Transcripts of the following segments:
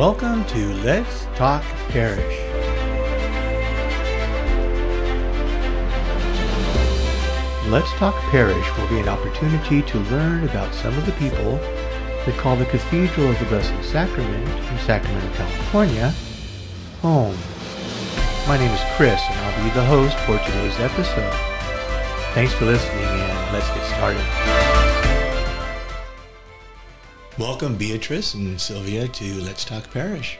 Welcome to Let's Talk Parish. Let's Talk Parish will be an opportunity to learn about some of the people that call the Cathedral of the Blessed Sacrament in Sacramento, California, home. My name is Chris, and I'll be the host for today's episode. Thanks for listening, and let's get started. Welcome, Beatrice and Sylvia, to Let's Talk Parish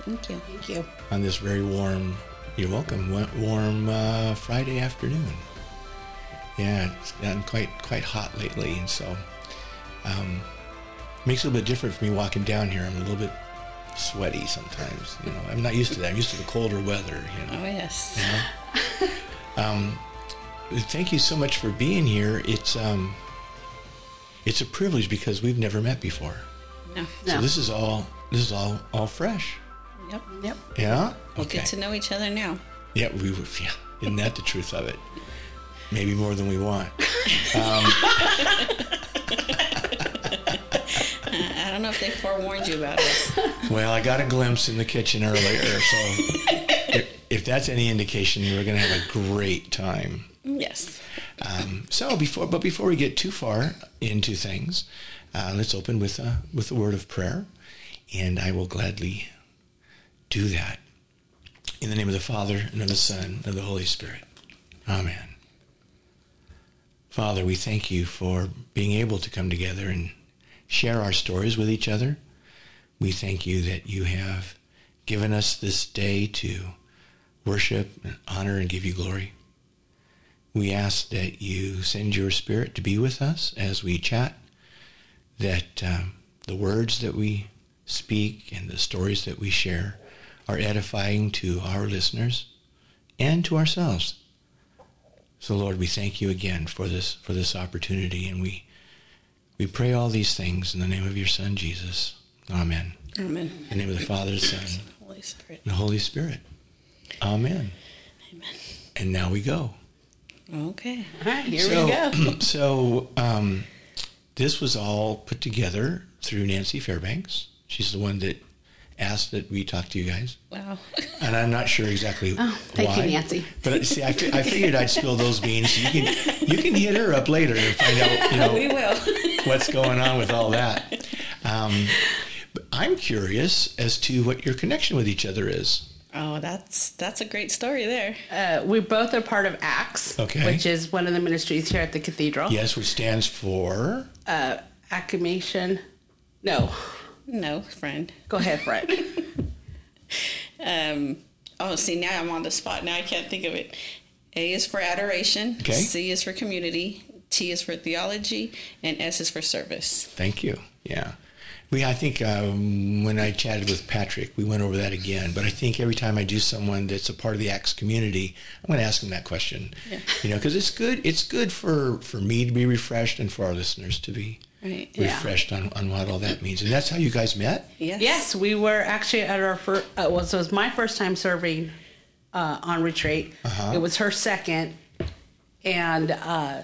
Thank you. Thank you. on this very warm, you're welcome, warm uh, Friday afternoon. Yeah, it's gotten quite quite hot lately, and so um, makes it a little bit different for me walking down here. I'm a little bit sweaty sometimes. You know, I'm not used to that. I'm used to the colder weather. You know. Oh, yes. Um, thank you so much for being here. It's um, it's a privilege because we've never met before. No. So this is all this is all all fresh. Yep. Yep. Yeah. We'll get to know each other now. Yeah, we were. Yeah, isn't that the truth of it? Maybe more than we want. Um, I don't know if they forewarned you about this. Well, I got a glimpse in the kitchen earlier, so if that's any indication, we're going to have a great time. Yes. Um, so before, but before we get too far into things, uh, let's open with a with a word of prayer, and I will gladly do that. In the name of the Father and of the Son and of the Holy Spirit. Amen. Father, we thank you for being able to come together and share our stories with each other. We thank you that you have given us this day to worship and honor and give you glory. We ask that you send your spirit to be with us as we chat, that um, the words that we speak and the stories that we share are edifying to our listeners and to ourselves. So Lord, we thank you again for this for this opportunity and we we pray all these things in the name of your son Jesus. Amen. Amen. In the name of the Father, the Son, the Holy Spirit. and the Holy Spirit. Amen. Amen. And now we go. Okay. All right, here so, we go. so um, this was all put together through Nancy Fairbanks. She's the one that asked that we talk to you guys, Wow. and I'm not sure exactly Oh, thank you, why. Nancy. But see, I, I figured I'd spill those beans. You can you can hit her up later and find out we you know will. what's going on with all that. Um, but I'm curious as to what your connection with each other is. Oh, that's that's a great story there. Uh, we both are part of ACTS, Okay. which is one of the ministries here at the cathedral. Yes, which stands for Uh, acclamation. No, No, friend. go ahead, Fred. Um. Oh, see, now I'm on the spot. Now I can't think of it. A is for adoration. Okay. C is for community. T is for theology, and S is for service. Thank you. Yeah. We, I think um, when I chatted with Patrick, we went over that again. But I think every time I do someone that's a part of the Acts community, I'm going to ask them that question. Yeah. You know, because it's good. It's good for for me to be refreshed and for our listeners to be Right. Yeah. refreshed on, on what all that means. And that's how you guys met. Yes. yes, we were actually at our first. Uh, well, so it was my first time serving uh, on retreat. Uh-huh. It was her second, and uh,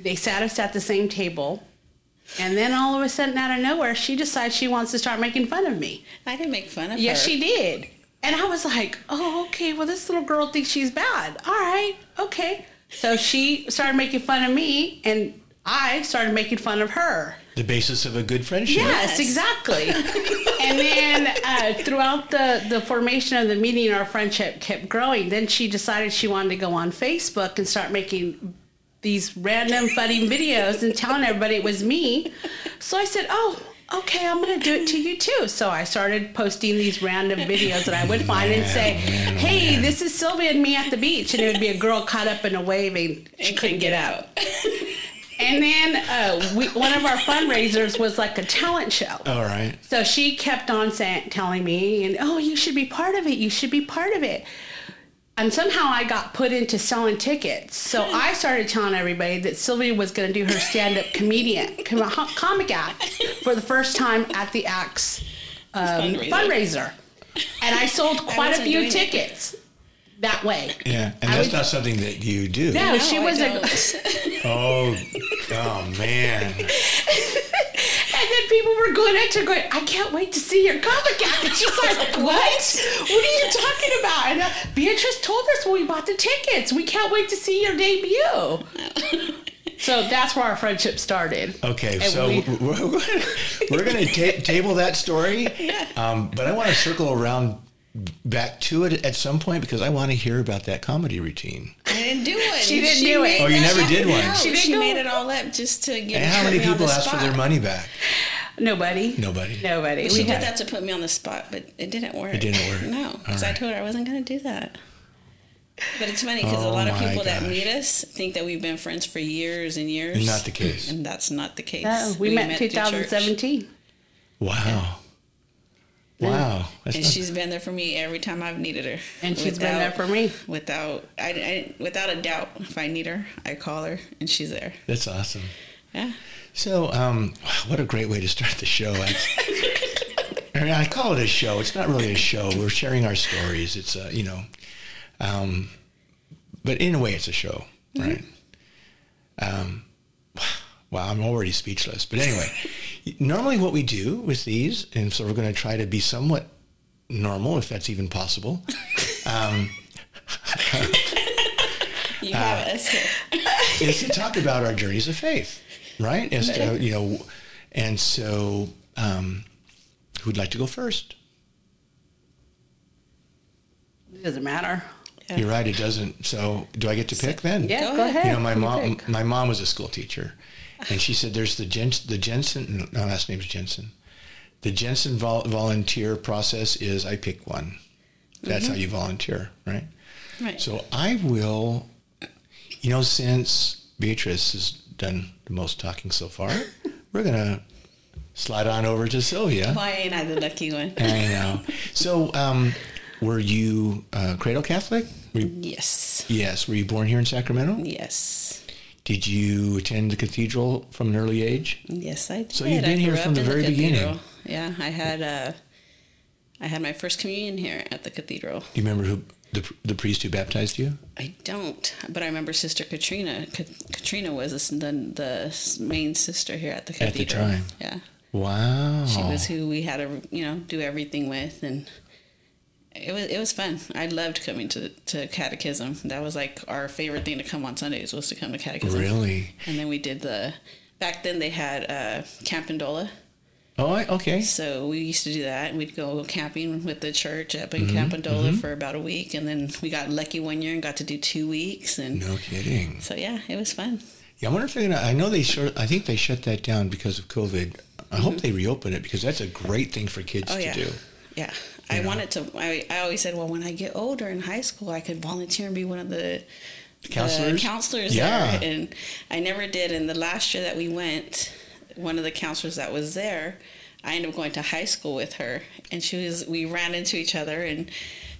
they sat us at the same table. And then all of a sudden, out of nowhere, she decides she wants to start making fun of me. I didn't make fun of Yes, her. Yes, she did. And I was like, oh, okay, well, this little girl thinks she's bad. All right, okay. So she started making fun of me, and I started making fun of her. The basis of a good friendship. Yes, Yes. exactly. and then uh, throughout the, the formation of the meeting, our friendship kept growing. Then she decided she wanted to go on Facebook and start making these random funny videos and telling everybody it was me. So I said, oh, okay, I'm going to do it to you too. So I started posting these random videos that I would find and say, hey, this is Sylvia and me at the beach. And it would be a girl caught up in a wave and she And couldn't get out. And then uh, we, one of our fundraisers was like a talent show. All right. So she kept on saying, telling me, and oh, you should be part of it. You should be part of it. And somehow I got put into selling tickets. So I started telling everybody that Sylvia was going to do her stand-up comedian com- comic act for the first time at the Acts um, Fundraiser. fundraiser. And I sold quite a few tickets. it. Tickets that way. Yeah, and I that's was- not something that you do. No, No, she was a don't. Oh, oh man. And then people were going at her going, I can't wait to see your comic act. And she's like, what? What are you talking about? And uh, Beatrice told us when we bought the tickets, we can't wait to see your debut. so that's where our friendship started. Okay, And so we- we're, we're going to ta- table that story, um, but I want to circle around back to it at some point because I want to hear about that comedy routine. I didn't do it. She didn't do it. Oh, you that- never did one. No, She she, made it all up just to get. And how many people the asked for their money back? Nobody. Nobody. Nobody. She We did that to put me on the spot, but it didn't work. It didn't work. No, because All I told her I wasn't going to do that. But it's funny because Oh a lot of my people that meet us think that we've been friends for years and years. Not the case. And that's not the case. No, we, met through in 2017. Wow. Wow. That's And not- she's been there for me every time I've needed her. And she's been there for me. Without, I, I, without a doubt, if I need her, I call her and she's there. that's awesome. Yeah. So, um, what a great way to start the show. That's- I mean, I call it a show. It's not really a show. We're sharing our stories. It's a, you know, um, but in a way, it's a show, right? Um, wow, I'm already speechless. But anyway, normally what we do with these, and so we're going to try to be somewhat normal, if that's even possible. Um, You Uh, have us here. is to talk about our journeys of faith, right? As to, you know, and so um, who'd like to go first? It doesn't matter. Yeah. You're right. It doesn't. So do I get to pick then? Yeah, Go go, ahead. ahead. You know, my You mom. pick. My mom was a school teacher, and she said there's the Jens, the Jensen. No, last name's Jensen. The Jensen vol- volunteer process is I pick one. That's how you volunteer, right? Right. So I will. You know, since Beatrice has done the most talking so far, we're gonna slide on over to Sylvia. Why ain't I the lucky one? I know. So, um, were you uh, cradle Catholic? You, Yes. yes. Were you born here in Sacramento? Yes. Did you attend the cathedral from an early age? Yes, I did. So you've been here from the very beginning. Yeah, I had uh, I had my first communion here at the cathedral. Do you remember who the, the priest who baptized you? I don't, but I remember Sister Katrina. Ka- Katrina was the, the main sister here at the cathedral. At the time. Yeah, Wow. she was who we had to you know do everything with, and it was it was fun. I loved coming to to catechism. That was like our favorite thing to come on Sundays was to come to catechism. Really? And then we did the. Back then they had uh, Camp Pendola. Oh, I, okay. So we used to do that. We'd go camping with the church up Mm-hmm, in Camp Pendola for about a week, and then we got lucky one year and got to do two weeks. And No kidding. so yeah, it was fun. Yeah, I wonder if they're gonna. I know they short. I think they shut that down because of COVID. I hope they reopen it because that's a great thing for kids Mm-hmm. Oh to yeah, do. yeah. I wanted to. I, I always said, well, when I get older in high school, I could volunteer and be one of the the Counselors? counselors Yeah. there. And I never did. And the last year that we went, one of the counselors that was there, I ended up going to high school with her, and she was. We ran into each other, and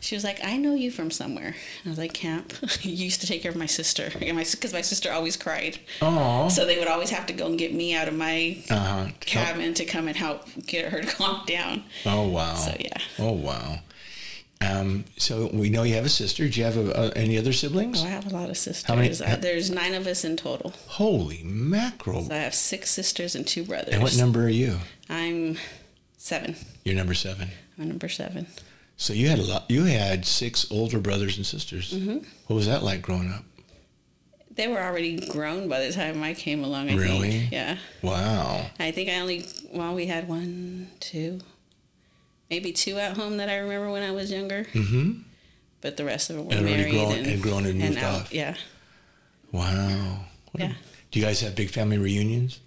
she was like, "I know you from somewhere." And I was like, "Camp." you used to take care of my sister, and my because my sister always cried, Oh. so they would always have to go and get me out of my Uh-huh. cabin to come and help get her to calm down. Oh wow. So, yeah. Oh wow. Um, so we know you have a sister. Do you have a, uh, any other siblings? Oh, I have a lot of sisters. How many- There's nine of us in total. Holy mackerel! So I have six sisters and two brothers. And what number are you? I'm seven. You're number seven. I'm number seven. So you had a lot. You had six older brothers and sisters. Mm-hmm. What was that like growing up? They were already grown by the time I came along. I Really? think. Yeah. Wow. I think I only well we had one, two, maybe two at home that I remember when I was younger. Mm-hmm. But the rest of them were And married grown- and, and grown and moved out. off. Yeah, Wow. What a- Yeah. do you guys have big family reunions?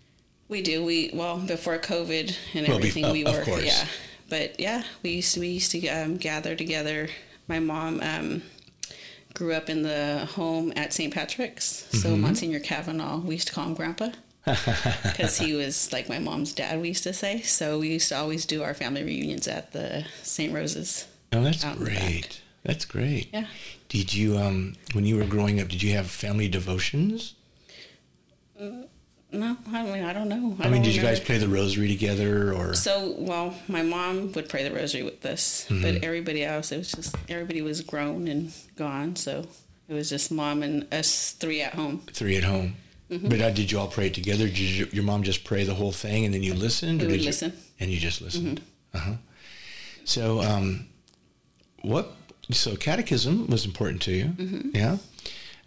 we do. We well before COVID and Well, bef- everything, we of were course. yeah. But yeah, we used to we used to um, gather together. My mom um, grew up in the home at St. Patrick's, so Mm-hmm. Monsignor Kavanaugh. We used to call him Grandpa. because he was like my mom's dad. We used to say so. We used to always do our family reunions at the St. Roses. Oh, that's Out in the great. That's great. Yeah. Did you, um, when you were growing up, did you have family devotions? No, I mean I don't know. I, mean, don't did you guys remember. play the rosary together, or So well, my mom would pray the rosary with us, Mm-hmm. but everybody else, it was just everybody was grown and gone. So it was just mom and us three at home. three at home? But uh, did you all pray together? Did you, your mom just pray the whole thing and then you listened? We or did you- listen. and you just listened. Uh huh. So, um, what? So, catechism was important to you. Yeah.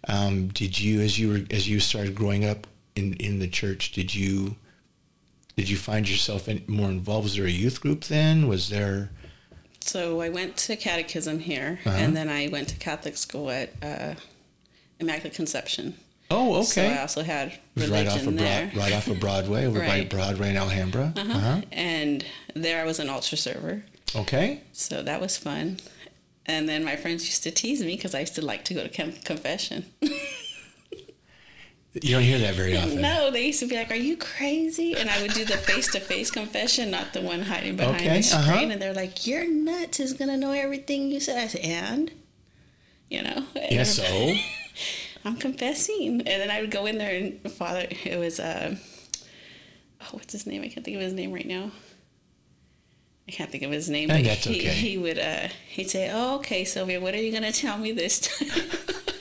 Um, did you, as you were, as you started growing up in in the church, did you, did you find yourself in, more involved? Was there a youth group then? Was there? So I went to catechism here, Uh-huh. and then I went to Catholic school at uh, Immaculate Conception. Oh, okay So I also had religion right off of there. Broad, right off of Broadway, over by Broadway in Alhambra. Uh-huh. Uh-huh. And there I was an altar server. Okay. So that was fun. And then my friends used to tease me because I used to like to go to com- confession. You don't hear that very often. no, they used to be like, "Are you crazy?" And I would do the face-to-face confession, not the one hiding behind Okay, the screen. uh-huh. And they're like, "You're nuts! Is gonna know everything you said." I said, "And." You know. Yeah. So. I'm confessing. And then I would go in there and Father, it was, uh, oh, what's his name? I can't think of his name right now. I can't think of his name. And but that's he, okay. he would, uh, he'd say, oh, okay, Sylvia, what are you going to tell me this time?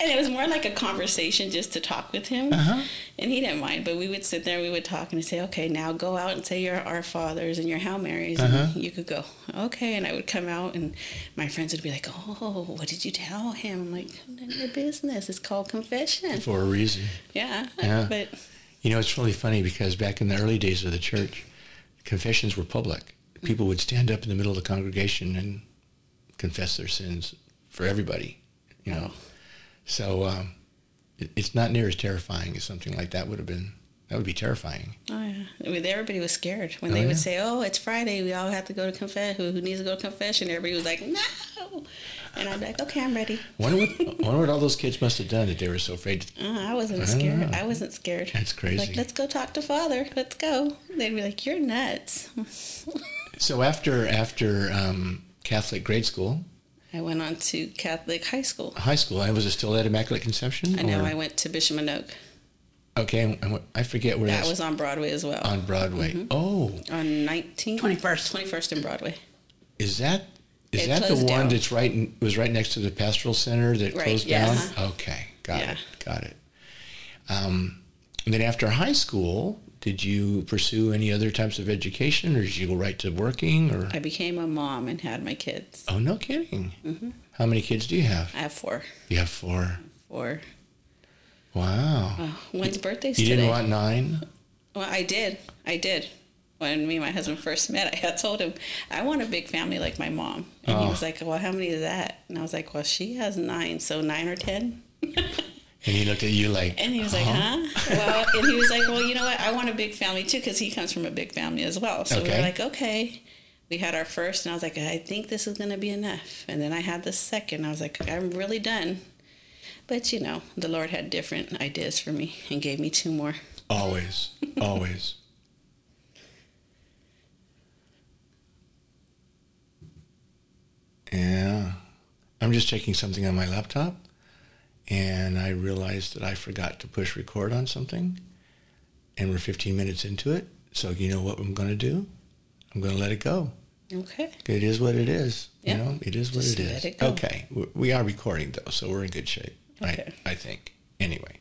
and it was more like a conversation just to talk with him. Uh-huh. And he didn't mind, but we would sit there, we would talk and say, okay, now go out and say your Our Fathers and your Hail Marys. Uh-huh. And you could go, okay. And I would come out and my friends would be like, oh, what did you tell him? I'm like, none of your business. It's called confession. For a reason. Yeah. Yeah. But You know, it's really funny because back in the early days of the church, confessions were public. People would stand up in the middle of the congregation and confess their sins for everybody, you know. So um, it, it's not near as terrifying as something like that would have been. That would be terrifying. Oh yeah, I mean, everybody was scared when Oh, they yeah? would say, "Oh, it's Friday. We all have to go to confess. Who, who needs to go to confession?" Everybody was like, "No," and I'm like, "Okay, I'm ready." Wonder what, wonder what all those kids must have done that they were so afraid. To, Uh, I wasn't I scared. know. I wasn't scared. That's crazy. Like, let's go talk to Father. Let's go. They'd be like, "You're nuts." so after after um, Catholic grade school, I went on to Catholic high school. high school, and was it still at Immaculate Conception? I know or- I went to Bishop Manogue. Okay, and- and what- I forget where That was on Broadway as well. on Broadway. Oh, on 19th 21st. 21st in Broadway. Is that is It that the one down. that's right in, was right next to the pastoral center that Right, closed yes. down? Okay, got Yeah. it, got it. Um, and then after high school, did you pursue any other types of education, or did you go right to working? Or I became a mom and had my kids. oh, no kidding. Mm-hmm. How many kids do you have? I have four. You have four. Four. Wow. Uh, when's birthdays you today? didn't want nine? Well, I did. I did. When me and my husband first met, I had told him I want a big family like my mom, and he Oh. was like, "Well, how many is that?" And I was like, "Well, she has nine, so nine or ten. And he looked at you like, And he was like, "Huh?" Well, and he was like, "Well, you know what? I want a big family too, because he comes from a big family as well." So we Okay. were like, "Okay." We had our first, and I was like, "I think this is going to be enough." And then I had the second. I was like, "I'm really done." But you know, the Lord had different ideas for me and gave me two more. always, always. Yeah. I'm just checking something on my laptop and I realized that I forgot to push record on something and we're 15 minutes into it. So you know what I'm going to do? I'm going to let it go. Okay. It is what it is. Yeah. You know, it is what Just it let it go. Okay. We- We are recording though, so we're in good shape. Okay. I, I think. Anyway.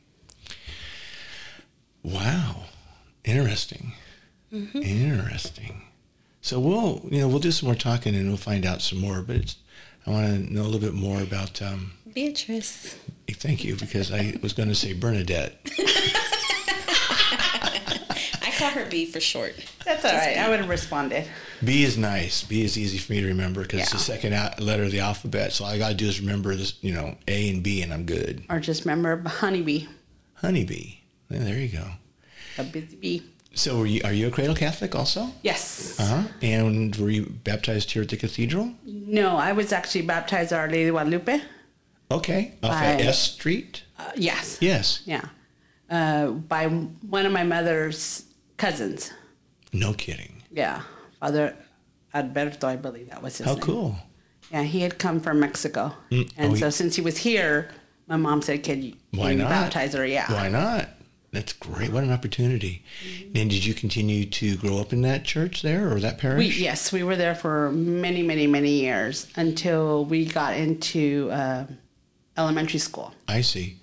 Wow. Interesting. Mm-hmm. Interesting. So we'll, you know, we'll do some more talking and we'll find out some more. But it's, I want to know a little bit more about. Um, Beatrice. Thank you because I was going to say Bernadette. I call her B for short. That's all right. I would have responded. B is nice. B is easy for me to remember because it's the second letter of the alphabet. So all I got to do is remember this, you know, A and B, and I'm good. Or just remember honeybee, Honeybee. Yeah, there you go. a busy bee. So were you, are you a cradle Catholic also? Yes. Uh huh. And were you baptized here at the cathedral? No, I was actually baptized Our Lady of Guadalupe. Okay. Off By- S Street? Uh, yes. Yes. Yeah. Uh, by one of my mother's cousins. No kidding. Yeah. Father Alberto, I believe that was his How name. cool. Yeah, he had come from Mexico. Mm, And oh, so he- since he was here, my mom said, Can you, Why can not? baptize her? Yeah. Why not? That's great. What an opportunity. And did you continue to grow up in that church there or that We, parish? yes, we were there for many, many, many years until we got into uh, elementary school. I see.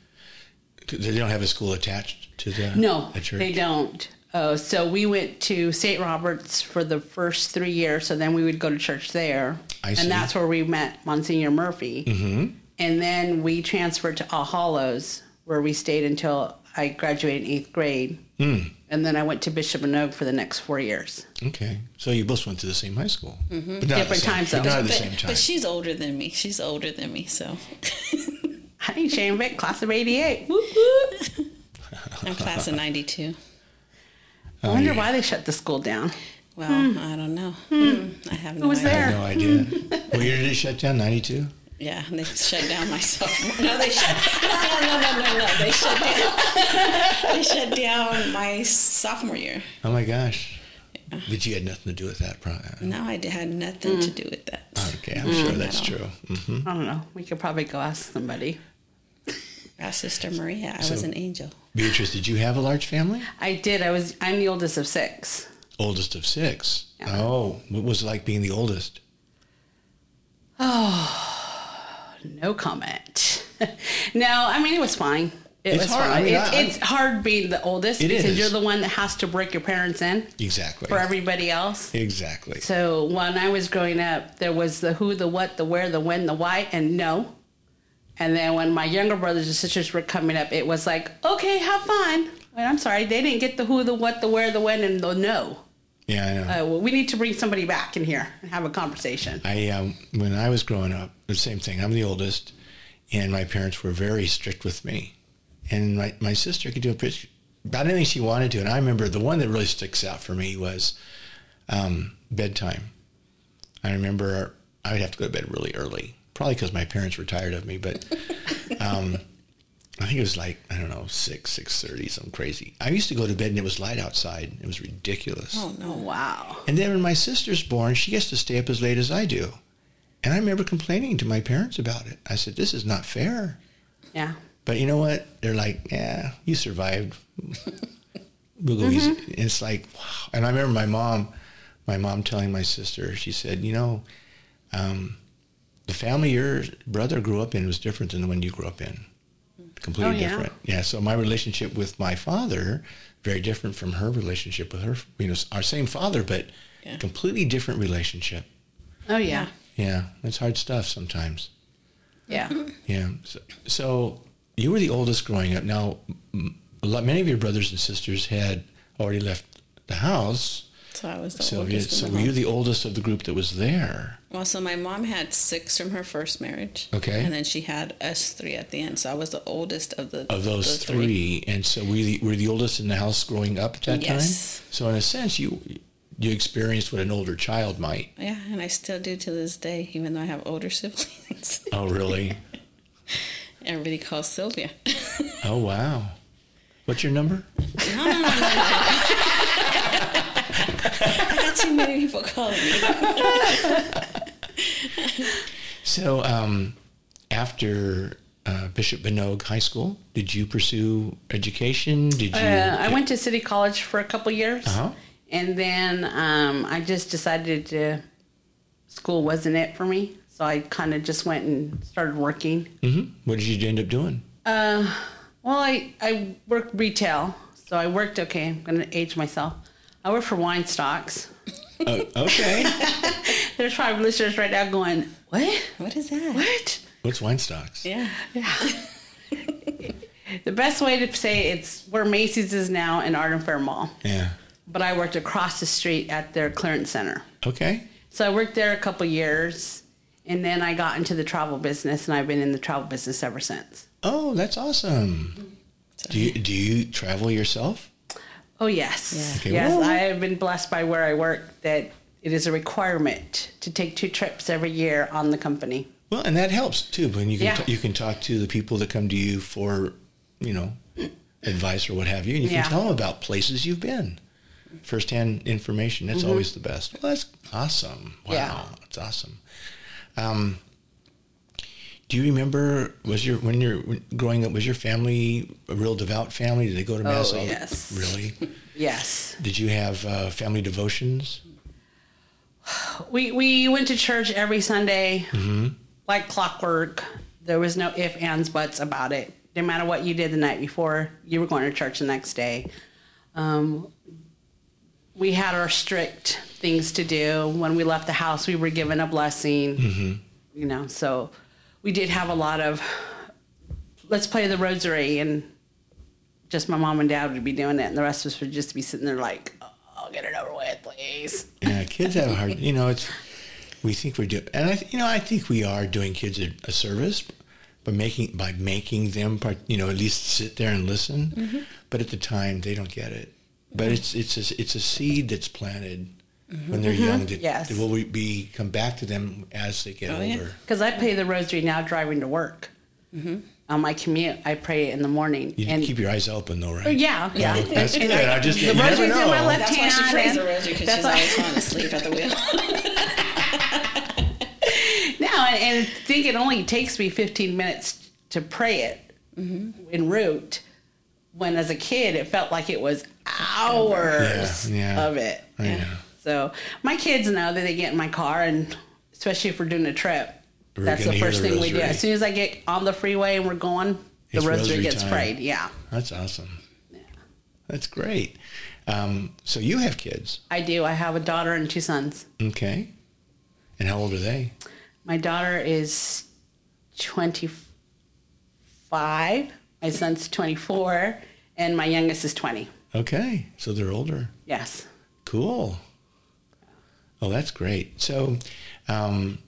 They don't have a school attached to the No, a church. they don't. Uh, so we went to St. Robert's for the first three years. So then we would go to church there, I see. and that's where we met Monsignor Murphy. Mm-hmm. And then we transferred to All Hallows, where we stayed until I graduated in eighth grade. Mm. And then I went to Bishop Manogue for the next four years. Okay, so you both went to the same high school, Mm-hmm. but not Different same- times, but though. not at the but, same time. but she's older than me. She's older than me, so I ain't Shane Vick, class of '88. I'm class of '92. I wonder why they shut the school down. Well, hmm. I don't know. Hmm, hmm. I have no was idea. I have there? no idea. Hmm. what year did it shut down? Ninety two. Yeah, they shut down my sophomore. No, they shut. No, no, no, no, no. They shut down. they shut down my sophomore year. Oh my gosh! But you had nothing to do with that, probably. No, I d- had nothing to do with that. Okay, I'm sure that's at all. true. hmm I don't know. We could probably go ask somebody. Ask Sister Maria. I was an angel. Beatrice, did you have a large family? I did. I was. I'm the oldest of six. Oldest of six. Yeah. Oh, what was it like being the oldest? Oh, no comment. no, I mean it was fine. It It's was hard. I mean, It- I- I- it's hard being the oldest It because is. you're the one that has to break your parents in Exactly. for everybody else. Exactly. So when I was growing up, there was the who, the what, the where, the when, the why, and no. And then when my younger brothers and sisters were coming up, it was like, okay, have fun. Well, I'm sorry, they didn't get the who, the what, the where, the when, and the no. Yeah, I know. Uh, well, we need to bring somebody back in here and have a conversation. I um, when I was growing up, the same thing. I'm the oldest, and my parents were very strict with me, and my my sister could do a pretty, about anything she wanted to. And I remember the one that really sticks out for me was um, bedtime. I remember I would have to go to bed really early, probably because my parents were tired of me. But um, I think it was like I don't know six six thirty, something crazy. I used to go to bed and it was light outside. It was ridiculous. Oh no. wow. And then when my sister's born, she gets to stay up as late as I do. And I remember complaining to my parents about it. I said, this is not fair. Yeah. But you know what? They're like, yeah, you survived. we'll go easy. And it's like, wow. And I remember my mom, my mom telling my sister, she said, you know, um, the family your brother grew up in was different than the one you grew up in. Completely Oh, yeah. different. Yeah. So my relationship with my father, very different from her relationship with her. You know, our same father, but Yeah. completely different relationship. Oh, yeah. Yeah. It's hard stuff sometimes. Yeah. Yeah. So, so you were the oldest growing up. Now, lot, many of your brothers and sisters had already left the house. So I was the So, oldest. so were you the oldest of the group that was there? Well, so my mom had six from her first marriage. Okay. And then she had us three at the end. So I was the oldest of the Of those the three. and so we were the oldest in the house growing up at that Yes. time? So in a sense, you you experienced what an older child might. Yeah, and I still do to this day, even though I have older siblings. Oh, really? Everybody calls Sylvia. oh, wow. What's your number? no, no, no, no, no. I got too many people calling me. So um, after uh, Bishop Manogue High School, did you pursue education? Did you? Uh, I went to City College for a couple years, Uh-huh. and then um, I just decided to school wasn't it for me, so I kind of just went and started working. hmm What did you end up doing? Uh, well, I I worked retail, so I worked. Okay, I'm gonna age myself. I worked for Weinstock's. Oh, okay. There's probably listeners right now going, "What? What is that? What?" What's Weinstock's? Yeah. Yeah. The best way to say it's where Macy's is now in Arden Fair Mall, Yeah. but I worked across the street at their clearance center. Okay. So I worked there a couple years, and then I got into the travel business, and I've been in the travel business ever since. Oh, that's awesome. Do you do you travel yourself? Oh yes, Yeah. Okay, yes. well- I have been blessed by where I work that it is a requirement to take two trips every year on the company. Well, and that helps too. When you can Yeah. t- you can talk to the people that come to you for, you know, advice or what have you, and you can tell them about places you've been, firsthand information. That's always the best. Well, that's awesome. Wow, Mm-hmm. Yeah. that's awesome. Um, do you remember was your when you're when- growing up was your family a real devout family? Did they go to mass? Oh, all yes. Really? Yes, Did you have uh, family devotions? we we went to church every Sunday, Mm-hmm. like clockwork. There was no if, ands, buts about it. no matter what you did the night before, you were going to church the next day. Um, we had our strict things to do. When we left the house, we were given a blessing. You know, so we did have a lot of let's play the rosary, and just my mom and dad would be doing it, and the rest of us would just be sitting there like, "Oh, I'll get it over with, please." Yeah, kids have a hard. You know, it's we think we're doing, and I, you know, I think we are doing kids a, a service, by making by making them, part, you know, at least sit there and listen. Mm-hmm. But at the time, they don't get it. But it's it's a, it's a seed that's planted when they're young that, Mm-hmm. Yes. that will be come back to them as they get Oh, older. Because I pray the rosary now driving to work. On my commute, I pray it in the morning. You and keep your eyes open, though, right? Yeah, yeah. No, that's good. I just the you never rosary's in my know. left That's why she prays the rosary because she's why- always falling asleep at the wheel. No, and, and I think it only takes me 15 minutes to pray it Mm-hmm. en route. When as a kid, it felt like it was hours Yeah, yeah. of it. I know. So my kids know that they get in my car, and especially if we're doing a trip, We're that's the first the thing we do. As soon as I get on the freeway and we're going, the rosary rosary gets time. prayed. Yeah, That's awesome. Yeah. That's great. Um, so you have kids, I do. I have a daughter and two sons. okay? And how old are they? My daughter is 25. My son's 24. And my youngest is 20. Okay, so they're older. Yes. Cool. Oh, that's great. So, um,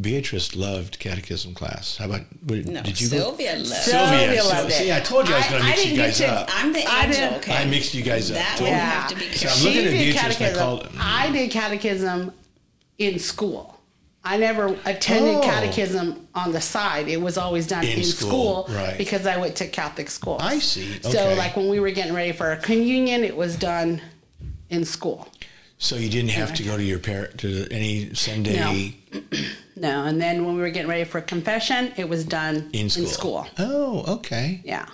Beatrice loved catechism class. How about what, No, did you? go- Sylvia loved So- Sylvia. Sylvia loved it. see, I told you I was going to mix you didn't get guys to- up. I'm the I angel, did- okay? I mixed you guys up. That totally. one Yeah. have to be So I'm careful. looking at did Beatrice and I catechism. called- I did catechism in school. I never attended Oh. catechism on the side. It was always done In in, school, school, right. because I went to Catholic school. I see. Okay. So, like when we were getting ready for our communion, it was done in school. So you didn't have to go to your parent to any Sunday No, and then when we were getting ready for confession, it was done in school. Oh, okay. Yeah.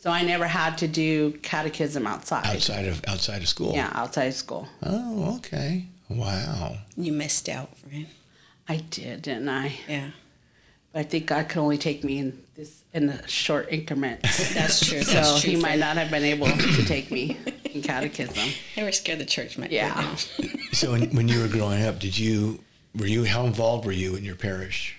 So I never had to do catechism outside. Outside of outside of school. Yeah, outside of school. Oh, okay. Wow. You missed out, friend. I did, didn't I? Yeah, But I think God could only take me in this in the short increments. that's true. so That's true. he might not have been able to take me in catechism. They were scared the church, might. Yeah. So when, when you were growing up, did you were you how involved were you in your parish?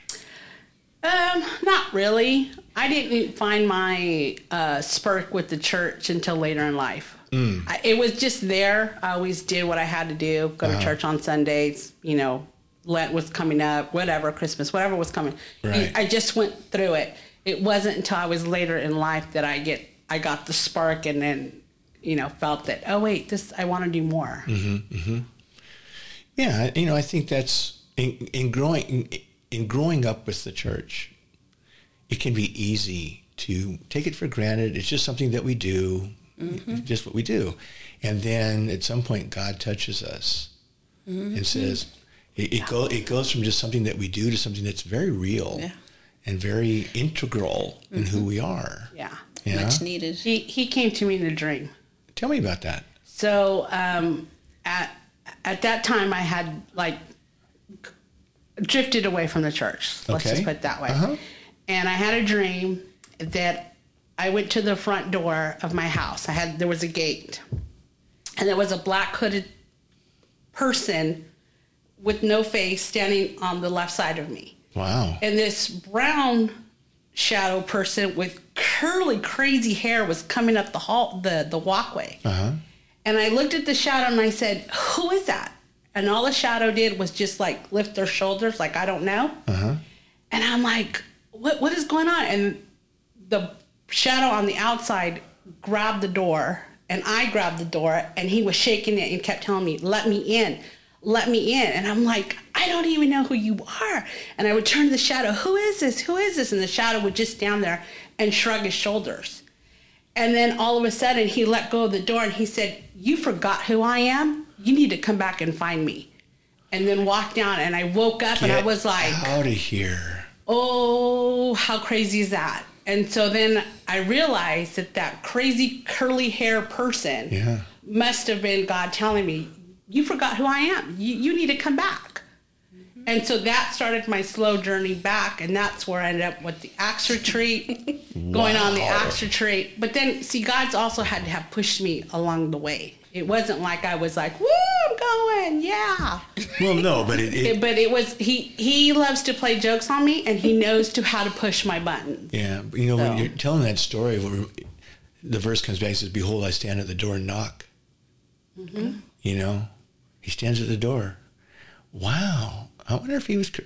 Um, not really. I didn't find my uh, spark with the church until later in life. Mm. I, it was just there. I always did what I had to do. Go Uh-huh. to church on Sundays. You know, Lent was coming up. Whatever, Christmas, whatever was coming. Right. I just went through it. It wasn't until I was later in life that I get I got the spark and then you know felt that oh wait this I want to do more. Mm-hmm. mm-hmm. Yeah, you know, I think that's in, in growing in, in growing up with the church. It can be easy to take it for granted. It's just something that we do, mm-hmm. just what we do, and then at some point, God touches us and mm-hmm. says, it, it go it goes from just something that we do to something that's very real Yeah. And very integral in who we are. Yeah. Yeah. Much needed. He he came to me in a dream. Tell me about that. So um, at at that time, I had like drifted away from the church. Let's Okay. just put it that way. Uh-huh. And I had a dream that I went to the front door of my house. I had there was a gate, and there was a black hooded person with no face standing on the left side of me Wow. and this brown shadow person with curly crazy hair was coming up the hall the the walkway Uh huh. and i looked at the shadow and i said who is that and all the shadow did was just like lift their shoulders like i don't know Uh huh. and i'm like what what is going on and the shadow on the outside grabbed the door and i grabbed the door and he was shaking it and kept telling me let me in let me in. And i'm like i don't even know who you are. And i would turn to the shadow who is this? Who is this? And the shadow would just stand there and shrug his shoulders. And then all of a sudden he let go of the door and he said you forgot who i am? You need to come back and find me. And then walked down and i woke up and i was like out of here. oh, how crazy is that? And so then I realized that that crazy curly hair person Yeah. must have been God telling me, you forgot who I am. You, you need to come back. And so that started my slow journey back, and that's where I ended up with the Acts retreat, going on the Acts retreat. But then, see, God's also had to have pushed me along the way. It wasn't like I was like, "Woo, I'm going, yeah." Well, no, but it, it It- but it was he. He loves to play jokes on me, and he knows to how to push my buttons. yeah. You know, when you're telling that story, where the verse comes back and says, "Behold, I stand at the door and knock." Mm-hmm. You know, he stands at the door. Wow. I wonder if he was cur-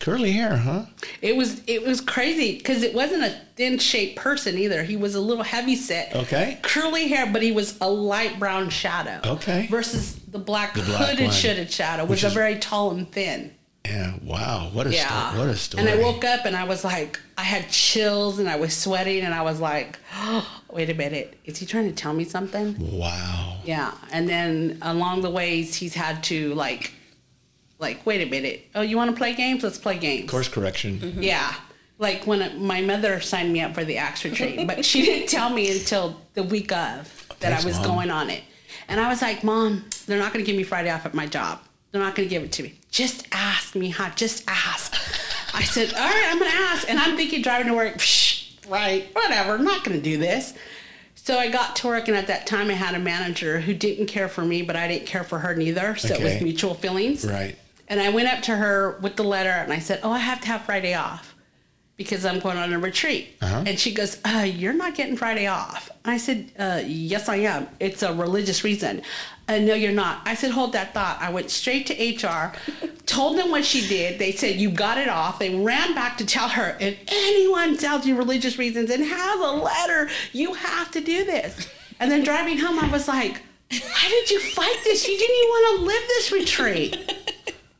curly hair, huh? It was it was crazy because it wasn't a thin shaped person either. He was a little heavy set, Okay. curly hair, but he was a light brown shadow. Okay. Versus the black, The black hooded, one, shadow, which was a is- very tall and thin. Yeah. Wow. What a Yeah. sto- what a story. And I woke up and I was like, I had chills and I was sweating and I was like, oh, wait a minute, is he trying to tell me something? Wow. Yeah. And then along the ways, he's had to like, like, wait a minute. Oh, you want to play games? Let's play games. Course correction. Mm-hmm. Yeah. Like when it- my mother signed me up for the Acts retreat, but she didn't tell me until the week of that Thanks, I was Mom. going on it. And I was like, Mom, they're not going to give me Friday off at my job. They're not going to give it to me. Just ask me, huh? Just ask. I said, All right, I'm going to ask. And I'm thinking driving to work, right, whatever, I'm not going to do this. So I got to work, and at that time, I had a manager who didn't care for me, but I didn't care for her neither. So it was mutual feelings. Right. And I went up to her with the letter and I said, Oh, I have to have Friday off because I'm going on a retreat. Uh-huh. And she goes, uh, You're not getting Friday off. I said, uh, Yes, I am. It's a religious reason. Uh, no, you're not. I said, Hold that thought. I went straight to HR, told them what she did. They said, You got it off. They ran back to tell her, If anyone tells you religious reasons and has a letter, you have to do this. And then driving home, I was like, Why did you fight this? You didn't even want to live this retreat.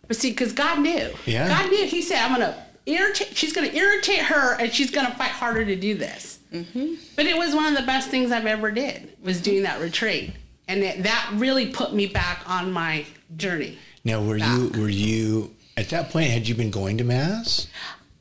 But see, because God knew. Yeah. God knew. He said, I'm going to irritate, she's going to irritate her and she's going to fight harder to do this. Mm-hmm. But it was one of the best things I've ever did, was doing that retreat. And it, that really put me back on my journey. Now, were you were you at that point? Had you been going to mass?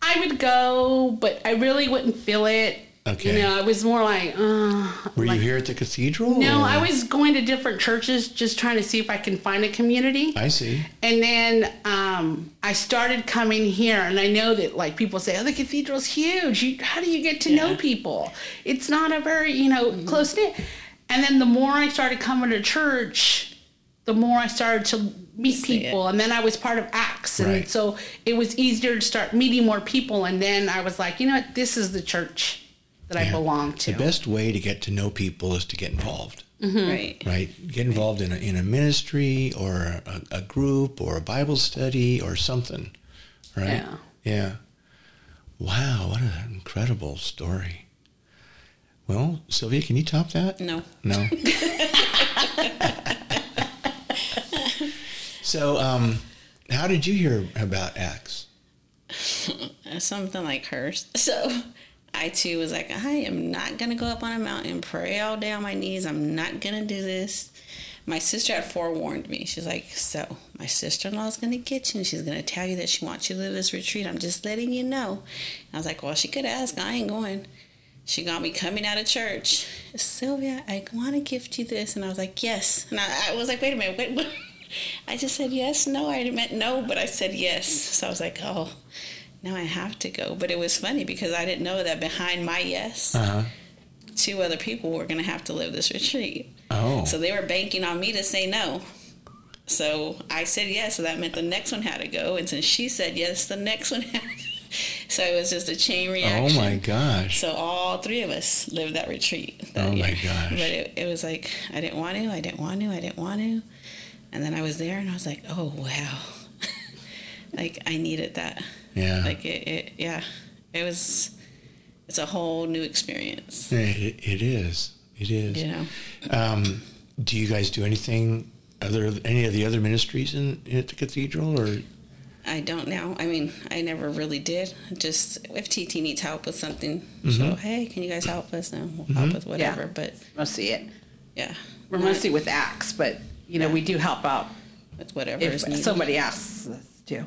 I would go, but I really wouldn't feel it. Okay. You know, I was more like, uh, Were like- you here at the cathedral? No, or- I was going to different churches just trying to see if I can find a community. I see. And then um, I started coming here, and I know that like people say, "Oh, the cathedral's huge. You, how do you get to know people? It's not a very you know close knit." And then the more I started coming to church, the more I started to meet See it. people, and then I was part of Acts, and Right. so it was easier to start meeting more people. And then I was like, you know what, this is the church that I belong to. The best way to get to know people is to get involved, Right. right? Get involved in a, in a ministry or a, a group or a Bible study or something, right? Yeah. Yeah. Wow, what an incredible story. Well, Sylvia, can you top that? No. No. so, um, how did you hear about Acts? Something like hers. So I too was like, I am not gonna go up on a mountain, pray all day on my knees. I'm not gonna do this. My sister had forewarned me. She's like, So my sister in law is gonna get you and she's gonna tell you that she wants you to live this retreat. I'm just letting you know. And I was like, Well, she could ask, I ain't going. She got me coming out of church. Sylvia, I want to gift you this. And I was like, yes. And I, I was like, wait a minute, wait, what? I just said yes, no. I meant no, but I said yes. So I was like, oh, now I have to go. But it was funny because I didn't know that behind my yes, Uh-huh. two other people were going to have to live this retreat. Oh. So they were banking on me to say no. So I said yes, so that meant the next one had to go. And since she said yes, the next one had to. So it was just a chain reaction. oh my gosh. So all three of us lived that retreat. That Oh my year. gosh. But it, it was like I didn't want to, I didn't want to, I didn't want to, and then I was there and I was like, oh wow, like I needed that. Yeah. Like it, it, yeah, it was. It's a whole new experience. It, it is. It is. You know. Um, do you guys do anything other any of the other ministries in at the cathedral or I don't now. I mean, I never really did. Just if TT needs help with something, Mm-hmm. so hey, can you guys help us? And we'll help with whatever. Yeah. But mostly it. yeah, We're not mostly with Acts, but you know we do help out with whatever if somebody asks us to.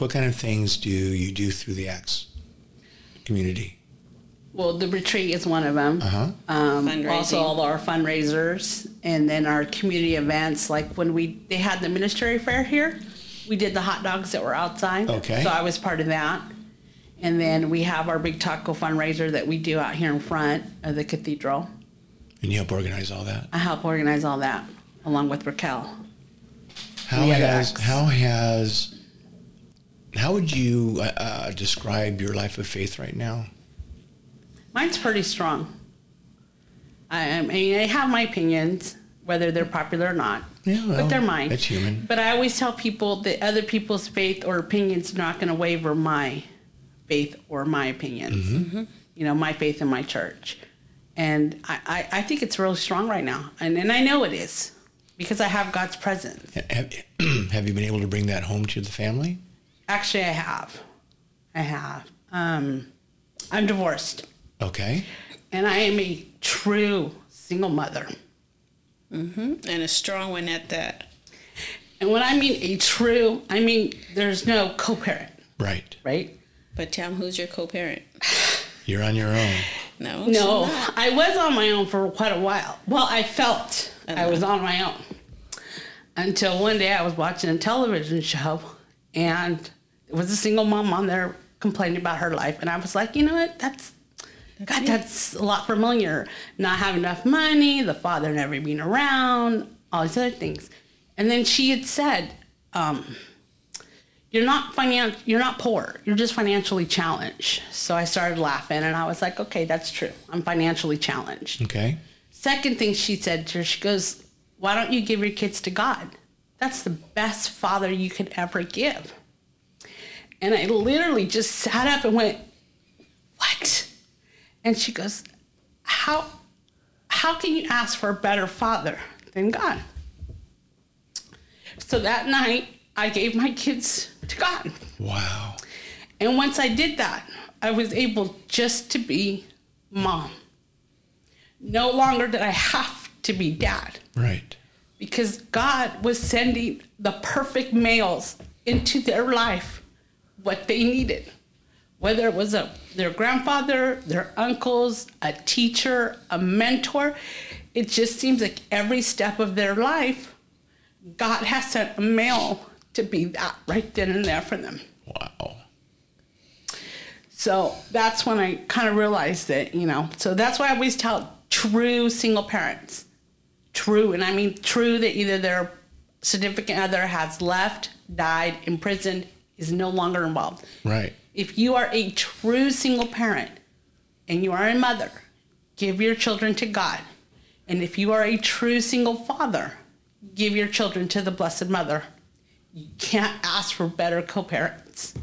What kind of things do you do through the Acts community? Well, the retreat is one of them. Uh-huh. Um, also, all our fundraisers, and then our community events. Like when we they had the ministry fair here, we did the hot dogs that were outside. Okay. So I was part of that. And then we have our big taco fundraiser that we do out here in front of the cathedral. And you help organize all that. I help organize all that along with Raquel. How has acts. how has how would you uh, uh, describe your life of faith right now? Mine's pretty strong. I, I mean, I have my opinions, whether they're popular or not. Yeah, well, but they're mine. that's human. But I always tell people that other people's faith or opinions are not going to waver my faith or my opinions. Mm-hmm. You know, my faith in my church. And I, I, I think it's really strong right now. And, and I know it is because I have God's presence. Have, have you been able to bring that home to the family? Actually, I have. I have. Um, I'm divorced. Okay. And I am a true single mother. Mm-hmm. And a strong one at that. And when I mean a true, I mean there's no co parent, Right. right? But tell 'em who's your co-parent. You're on your own. No, No. I was on my own for quite a while. Well, I felt I was on my own until one day I was watching a television show and there was a single mom on there complaining about her life. And I was like, you know what? That's, God, it. that's a lot familiar. Not having enough money, the father never being around, all these other things. And then she had said, um, you're not finan- you're not poor you're just financially challenged so i started laughing and i was like okay that's true i'm financially challenged Okay. second thing she said to her she goes why don't you give your kids to god that's the best father you could ever give and i literally just sat up and went what and she goes how how can you ask for a better father than god so that night i gave my kids to god Wow. and once I did that, I was able just to be mom. No longer did I have to be dad Right. Because God was sending the perfect males into their life what they needed. Whether it was a their grandfather, their uncles, a teacher, a mentor, it just seems like every step of their life, God has sent a male to be that right then and there for them. Wow. So that's when I kind of realized that, you know, so that's why I always tell true single parents, true, and I mean true that either their significant other has left, died, imprisoned, is no longer involved. Right. If you are a true single parent and you are a mother, give your children to God. And if you are a true single father, give your children to the Blessed Mother. You can't ask for better co parents.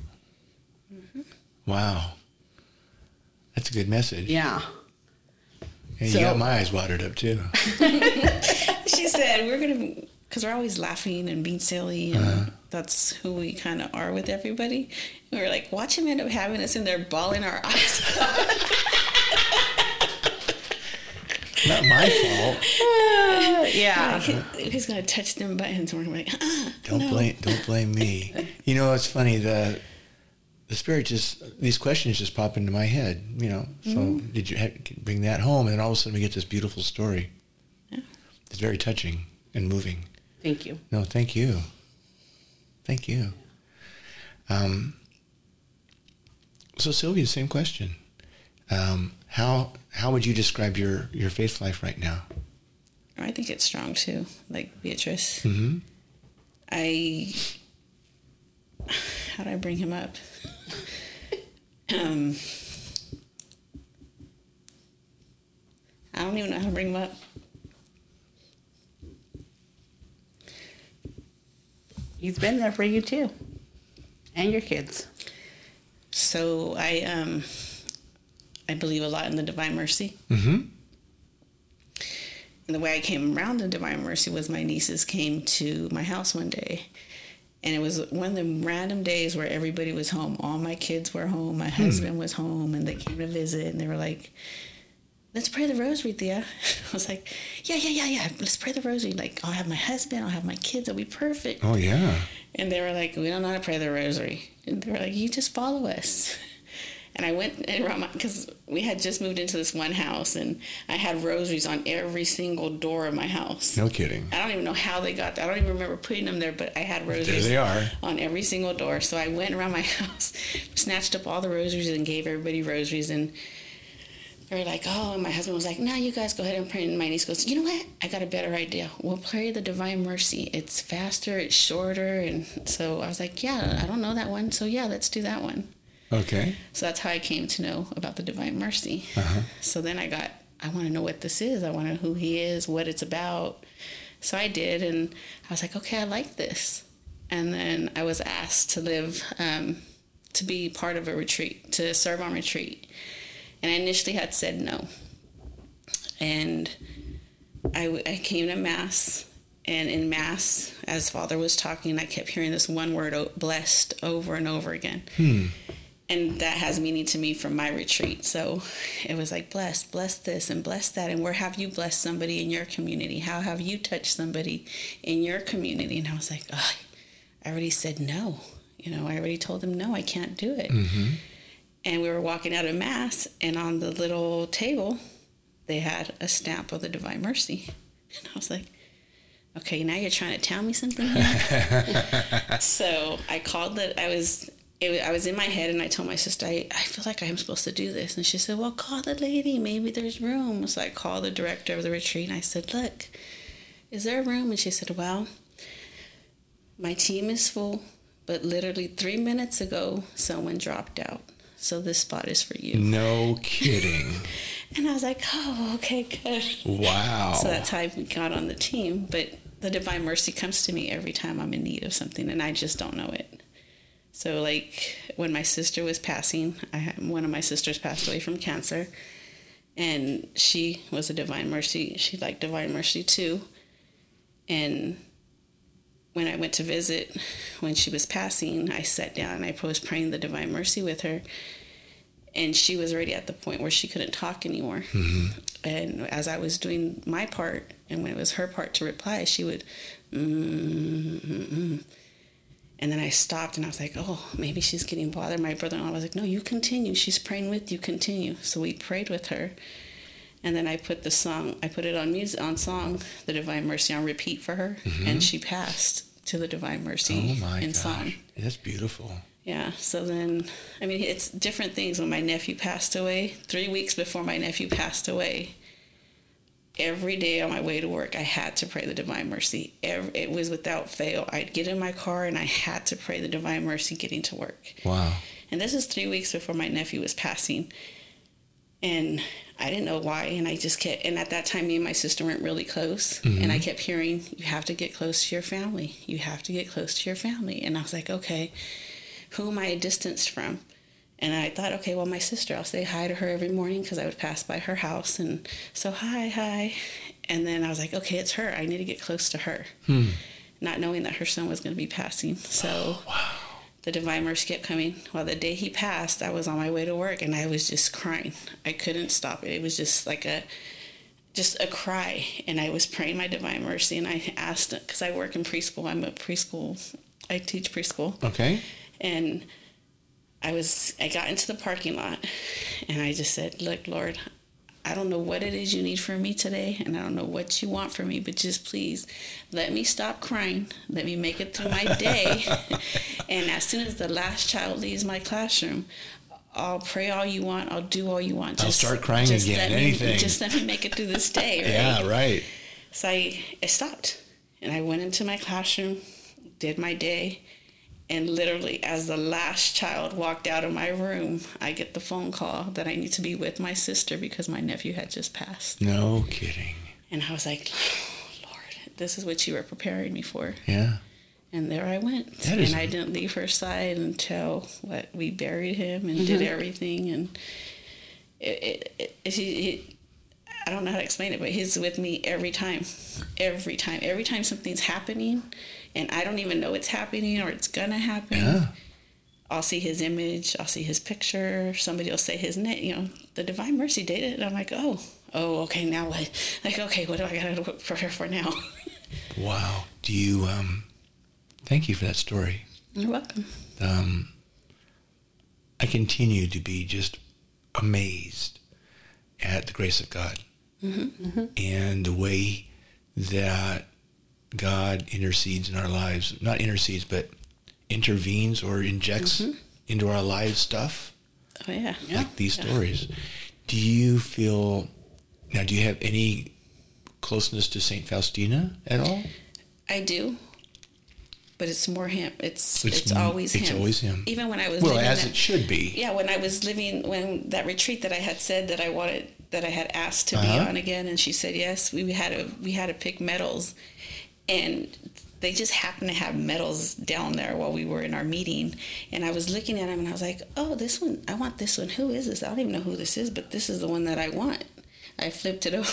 Wow. That's a good message. Yeah. And So- you got my eyes watered up too. She said we're gonna because we're always laughing and being silly, and that's who we kind of are with everybody. And we were like, watch him end up having us in there bawling our eyes. Not my fault. Yeah. He- He's gonna touch them buttons. And we're like, uh, Don't no. blame don't blame me. You know, it's funny the the spirit just these questions just pop into my head. You know, so Mm-hmm. did you ha- bring that home? And then all of a sudden we get this beautiful story. Yeah. It's very touching and moving. Thank you. No, thank you. Thank you. Um, so Sylvia, same question. Um, how how would you describe your your faith life right now? I think it's strong too, like Beatrice. hmm I how do I bring him up? Um, I don't even know how to bring him up. He's been there for you too. And your kids. So I um I believe a lot in the divine mercy. hmm And the way I came around the divine mercy was my nieces came to my house one day. And it was one of the random days where everybody was home. All my kids were home. My hmm. husband was home, and they came to visit. And they were like, "Let's pray the rosary, Tía." I was like, "Yeah, yeah, yeah, yeah. Let's pray the rosary. Like, I'll have my husband. I'll have my kids. It'll be perfect." Oh yeah. And they were like, "We don't know how to pray the rosary." And they were like, "You just follow us." And I went around because we had just moved into this one house, and I had rosaries on every single door of my house. No kidding. I don't even know how they got there. I don't even remember putting them there, but I had rosaries. There they are. On every single door. So I went around my house, snatched up all the rosaries, and gave everybody rosaries. And they were like, oh, and my husband was like, no, you guys go ahead and pray. And my niece goes, you know what? I got a better idea. We'll pray the Divine Mercy. It's faster, it's shorter. And so I was like, yeah, I don't know that one. So yeah, let's do that one. Okay. So that's how I came to know about the Divine Mercy. Uh-huh. So then I got, I want to know what this is. I want to know who he is, what it's about. So I did, and I was like, okay, I like this. And then I was asked to live, um, to be part of a retreat, to serve on retreat. And I initially had said no. And I, I came to Mass, and in Mass, as Father was talking, I kept hearing this one word, blessed, over and over again. Hmm and that has meaning to me from my retreat. So it was like, bless, bless this and bless that. And where have you blessed somebody in your community? How have you touched somebody in your community? And I was like, oh, I already said no. You know, I already told them, no, I can't do it. Mm-hmm. And we were walking out of Mass, and on the little table, they had a stamp of the Divine Mercy. And I was like, okay, now you're trying to tell me something so I called that I was it, I was in my head and I told my sister, I, I feel like I'm supposed to do this. And she said, Well, call the lady. Maybe there's room. So I called the director of the retreat and I said, Look, is there a room? And she said, Well, my team is full, but literally three minutes ago, someone dropped out. So this spot is for you. No kidding. and I was like, Oh, okay, good. Wow. So that's how I got on the team. But the Divine Mercy comes to me every time I'm in need of something and I just don't know it. So, like when my sister was passing, I had, one of my sisters passed away from cancer, and she was a Divine Mercy. She liked Divine Mercy too. And when I went to visit, when she was passing, I sat down and I was praying the Divine Mercy with her. And she was already at the point where she couldn't talk anymore. Mm-hmm. And as I was doing my part, and when it was her part to reply, she would, mm-hmm. And then I stopped and I was like, oh, maybe she's getting bothered. My brother in law was like, no, you continue. She's praying with you, continue. So we prayed with her. And then I put the song, I put it on music, on song, The Divine Mercy, on repeat for her. Mm-hmm. And she passed to the Divine Mercy oh my in gosh. song. That's beautiful. Yeah. So then, I mean, it's different things. When my nephew passed away, three weeks before my nephew passed away, every day on my way to work, I had to pray the Divine Mercy. it was without fail. I'd get in my car and I had to pray the Divine Mercy getting to work. Wow. And this is three weeks before my nephew was passing. And I didn't know why. And I just kept, and at that time, me and my sister weren't really close. Mm-hmm. And I kept hearing, you have to get close to your family. You have to get close to your family. And I was like, okay, who am I distanced from? And I thought, okay, well, my sister, I'll say hi to her every morning because I would pass by her house. And so, hi, hi. And then I was like, okay, it's her. I need to get close to her. Hmm. Not knowing that her son was going to be passing. So, oh, wow. the Divine Mercy kept coming. Well, the day he passed, I was on my way to work and I was just crying. I couldn't stop it. It was just like a, just a cry. And I was praying my Divine Mercy. And I asked, because I work in preschool, I'm a preschool, I teach preschool. Okay. And I was I got into the parking lot and I just said, "Look, Lord, I don't know what it is you need from me today, and I don't know what you want from me, but just please let me stop crying. Let me make it through my day. and as soon as the last child leaves my classroom, I'll pray all you want. I'll do all you want. Just, I'll start crying just again. Anything. Me, just let me make it through this day. Right? yeah, right. So I, I stopped and I went into my classroom, did my day, and literally, as the last child walked out of my room, I get the phone call that I need to be with my sister because my nephew had just passed. No kidding. And I was like, oh, Lord, this is what you were preparing me for. Yeah. And there I went. That and is... I didn't leave her side until what we buried him and mm-hmm. did everything. And it, it, it, it, I don't know how to explain it, but he's with me every time. Every time. Every time something's happening and I don't even know it's happening or it's gonna happen. Yeah. I'll see his image, I'll see his picture, somebody will say his name, you know, the Divine Mercy did it. And I'm like, oh, oh, okay, now what? Like, okay, what do I gotta prepare for now? wow. Do you, um, thank you for that story. You're welcome. Um, I continue to be just amazed at the grace of God and the way that God intercedes in our lives. Not intercedes, but intervenes or injects into our lives stuff Oh yeah. like these stories. Do you feel now? Do you have any closeness to Saint Faustina at all? I do. But it's more him. It's It's it's, always it's him. always him. Even when I was Well, as that- it should be. Yeah, when I was living when that retreat that I had said that I wanted that I had asked to be Uh-huh. on again, and she said yes. We had to we had to pick medals, and they just happened to have medals down there while we were in our meeting. And I was looking at them, and I was like, "Oh, this one! I want this one. Who is this? I don't even know who this is, but this is the one that I want." I flipped it over,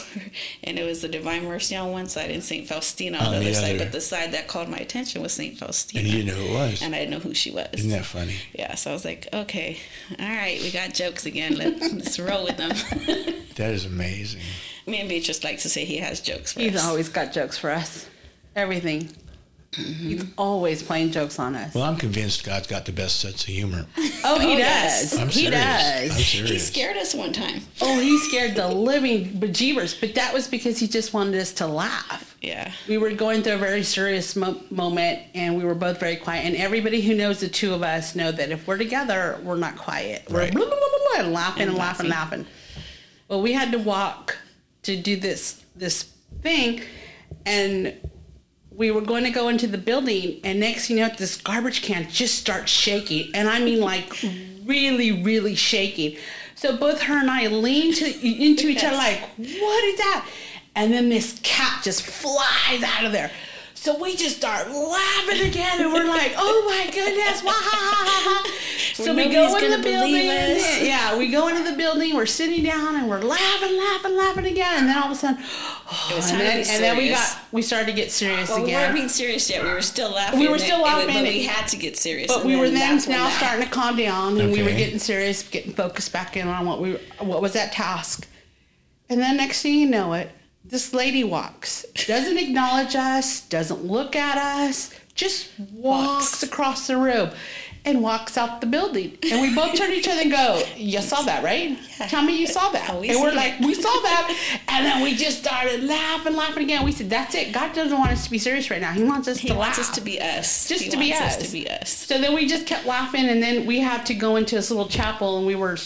and it was the Divine Mercy on one side and Saint Faustina on On the the other side. But the side that called my attention was Saint Faustina, And you didn't know who it was. and I didn't know who she was. Isn't that funny? Yeah, so I was like, okay, all right, we got jokes again. Let's, let's roll with them. That is amazing. Me and Beatrice like to say he has jokes for He's us. always got jokes for us. Everything. Mm-hmm. He's always playing jokes on us. Well, I'm convinced God's got the best sense of humor. oh, he Oh, yes. does. I'm he serious. does. I'm he scared us one time. Oh, he scared the living bejeebers, but that was because he just wanted us to laugh. Yeah. We were going through a very serious mo- moment, and we were both very quiet. And everybody who knows the two of us know that if we're together, we're not quiet. We're Right. blah, blah, blah, blah, blah, and laughing and, And laughing, laughing. Well, we had to walk to do this this thing, and we were going to go into the building, and next you know, this garbage can just starts shaking, and I mean like really, really shaking. So both her and I leaned to, into each other like, "What is that?" And then this cat just flies out of there. So we just start laughing again, and we're like, "Oh my goodness!" Wah, ha, ha, ha, ha. So we go in gonna the building. us. Yeah, we go into the building. We're sitting down, and we're laughing, laughing, laughing again. And then all of a sudden, oh, It was and, then, and then we got we started to get serious Well, we weren't being serious yet. We were still laughing. We were still and it- laughing. But we had to get serious. But we were then now starting to calm down, and we were getting serious, getting focused back in on what we what was that task. And then next thing you know it, this lady walks, doesn't acknowledge us, doesn't look at us, just walks, Walks. across the room and walks out the building. And we both turn to each other and go, You saw that, right? Yeah. Tell me you saw that. Oh, we and we're like. We saw that. And then we just started laughing, laughing again. We said, That's it. God doesn't want us to be serious right now. He wants us He to wants laugh. us to be us. Just He to be us. us. To be us. So then we just kept laughing, and then we had to go into this little chapel, and we were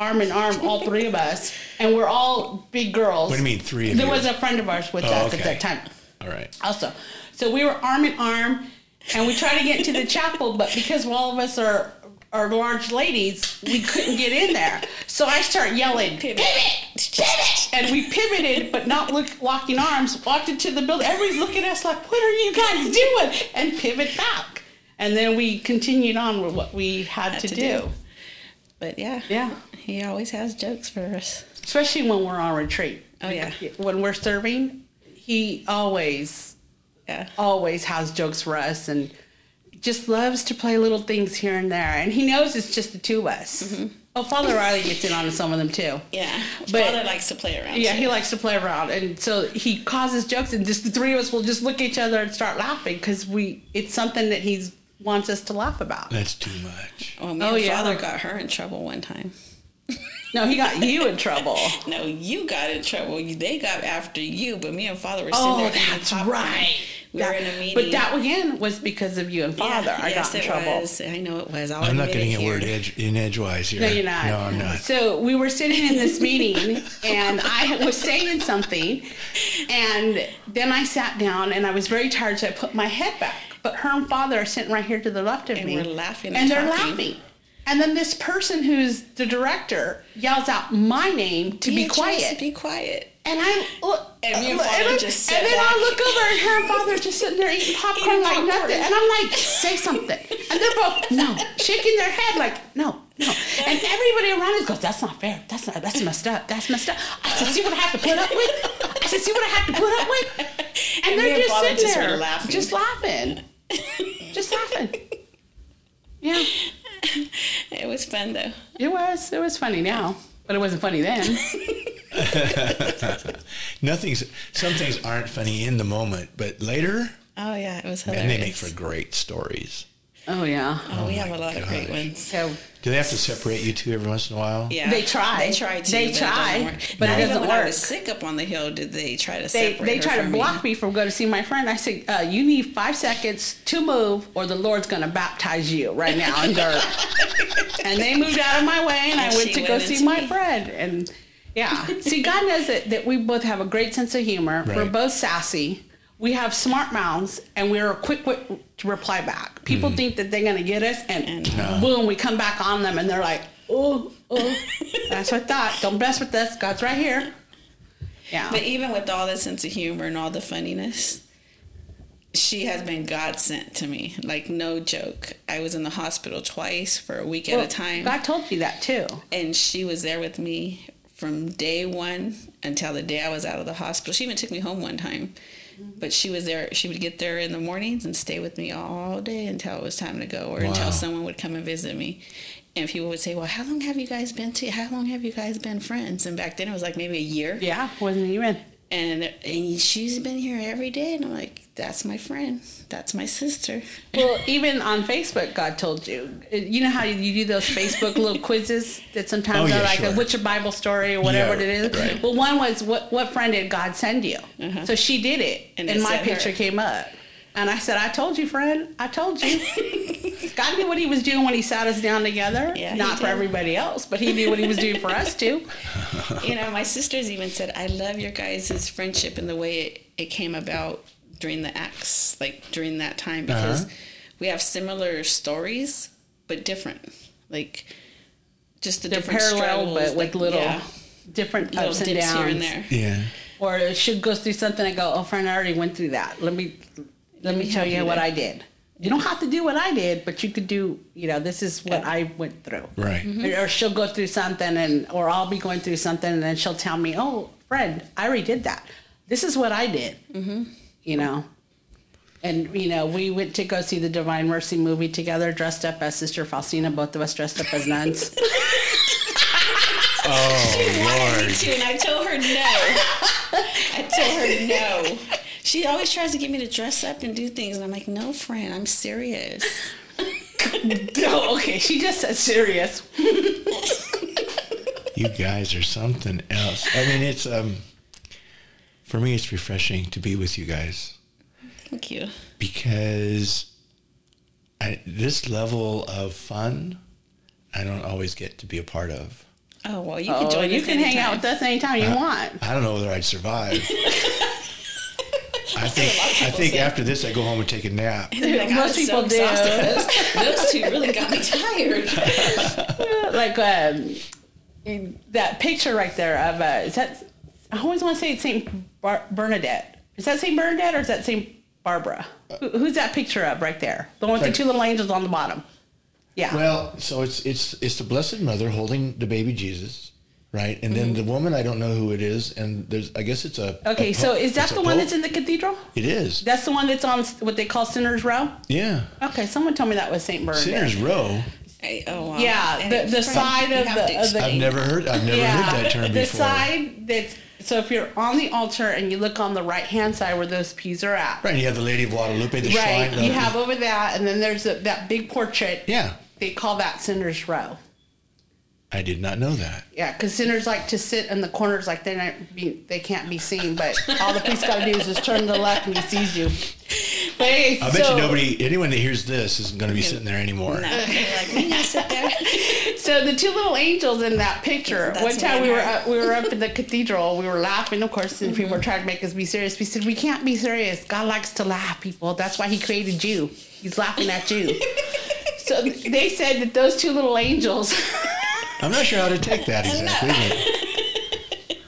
arm in arm, all three of us, and we're all big girls. What do you mean, three of There you? was a friend of ours with Oh, us okay. at that time, All right. also. So we were arm in arm, and we tried to get into the chapel, but because all of us are are large ladies, we couldn't get in there. So I start yelling, Pivot. pivot, and we pivoted, but not look, locking arms. Walked into the building. Everybody's looking at us like, "What are you guys doing?" And pivot back. And then we continued on with what we had, Had to, to do. do. But yeah. Yeah. He always has jokes for us. Especially when we're on retreat. Oh, yeah. When we're serving, he always, Yeah. always has jokes for us and just loves to play little things here and there. And he knows it's just the two of us. Mm-hmm. Oh, Father Riley gets in on some of them too. Yeah. But- Father likes to play around. Yeah, too. he likes to play around, and so he causes jokes, and just the three of us will just look at each other and start laughing because we it's something that he wants us to laugh about. That's too much. Well, me Oh, and yeah. Father got her in trouble one time. No, he got you in trouble. No, you got in trouble. You- They got after you, but me and Father were sitting Oh, there eating that's right. We That- were in a meeting. But that again was because of you and Yeah, Father. I yes, got in it trouble. Was. I know it was. I'll I'm not admit getting it a word edge, in edgewise here. No, you're not. No, I'm not. So we were sitting in this meeting, and I was saying something, and then I sat down, and I was very tired, so I put my head back. But her and father are sitting right here to the left of me. And me, we're laughing and and they're laughing. And then this person who's the director yells out my name to be quiet. Be quiet. And I look, And me and Father I- just and then I look over and her and father are just sitting there eating popcorn Eating like popcorn. nothing. And I'm like, say something. And they're both no, shaking their head like no, no. And everybody around us goes, that's not fair. That's not. That's messed up. That's messed up. I said, see what I have to put up with. I said, see what I have to put up with. And, And they're just sitting just there, laughing. just laughing, just laughing. Yeah, It was fun though. it was. It was funny now, but it wasn't funny then. Nothing's. Some things aren't funny in the moment, but later, Oh yeah, it was man, And they make for great stories. Oh yeah. Oh, we oh, have a lot of great ones. So Do they have to separate you two every once in a while? Yeah, They try. They try to. They but it try, doesn't work. but it Not even doesn't when I work. was sick up on the hill, did they try to they separate they her try to block me from going to see my friend. I said, uh, "You need five seconds to move, or the Lord's going to baptize you right now in dirt." and they moved out of my way, and, And I went she to go see into my me. friend. And yeah, see, God knows that, that we both have a great sense of humor. We're both sassy. We have smart mouths, and we're quick to reply back. People hmm. think that they're going to get us, and And- No. boom, we come back on them, and they're like, "Oh, oh." That's what I thought. Don't mess with us. God's right here. Yeah. But even with all that sense of humor and all the funniness, she has been God sent to me. Like no joke. I was in the hospital twice for a week at a time, God told you that too. and she was there with me from day one until the day I was out of the hospital. She even took me home one time. Mm-hmm. But she was there. She would get there in the mornings and stay with me all day until it was time to go, or Wow. until someone would come and visit me. And people would say, "Well, how long have you guys been to? How long have you guys been friends?" And back then it was like maybe a year Yeah, wasn't it even. And and she's been here every day and i'm like that's my friend that's my sister Well, even on Facebook, God told you. You know how you do those Facebook little quizzes that sometimes Oh, are yeah, like, sure. "What's your Bible story?" or whatever Yeah, it is. right. Well, one was, "What what friend did God send you?" Uh-huh. So she did it, And and, my picture her. came up. And I said, "I told you, friend. I told you." God knew what He was doing when He sat us down together. Yeah, Not for everybody else, but He knew what He was doing for us too. you know my sisters even said i love your guys' friendship and the way it, it came about during the acts like during that time because Uh-huh. we have similar stories but different like just the They're different parallel, struggles, but with like, little yeah, different little ups and dips downs. here and there Yeah. Or she goes through something and go, "Oh, friend, I already went through that. Let me let, me me tell you you what there." I did. You don't have to do what I did, but you could do. You know, this is what I went through. Right. Or, or she'll go through something, and or I'll be going through something, and then she'll tell me, "Oh, friend, I already did that. This is what I did." Mm-hmm. You know. And you know, we went to go see the Divine Mercy movie together, dressed up as Sister Faustina. Both of us dressed up as nuns. Oh wanted me Lord. to, and I told her no. I told her no. She always tries to get me to dress up and do things, and I'm like, no, friend, I'm serious. no, okay, she just said serious. You guys are something else. I mean, it's um. For me, it's refreshing to be with you guys Thank you. because I, this level of fun, I don't always get to be a part of. Oh well, you can Oh, join. you us can hang out with us anytime you want. I don't know whether I'd survive. I think a lot of I think say. after this, I go home and take a nap. Like, Most people so do. Those, those two really got me tired. like um, that picture right there of uh, is that I always want to say it's Saint Bar- Bernadette. Is that Saint Bernadette or is that Saint Barbara? Who, who's that picture of right there? The one with the two little angels on the bottom. Yeah. Well, so it's it's it's the Blessed Mother holding the baby Jesus, right? And then the woman, I don't know who it is, and there's I guess it's a Mm-hmm. okay, a so is that it's a the one that's in the cathedral? It is. That's the one that's on what they call Sinner's Row. Yeah, Okay, someone told me that was Saint Bernadette. Sinner's Row. Hey, oh wow. Yeah, the- the side of the- of the- I've never heard I've never heard that term the before. side that's so if you're on the altar and you look on the right hand side where those pews are at, Right, and you have the Lady of Guadalupe, the right, shrine. the- you have over that, and then there's a, that big portrait. yeah, They call that Sinner's Row. I did not know that. Yeah, because sinners like to sit in the corners like they're not be, they can't be seen, but all the priest got to do is just turn to the left and he sees you. But anyway, I bet so, you nobody, anyone that hears this, isn't going to be sitting there anymore. No, like we sit there. So the two little angels in that picture. That's one time we were up, we were up in the cathedral. We were laughing, of course, and people mm-hmm. were trying to make us be serious. We said we can't be serious. God likes to laugh, people. That's why He created you. He's laughing at you. so they said that those two little angels. I'm not sure how to take that exactly. but-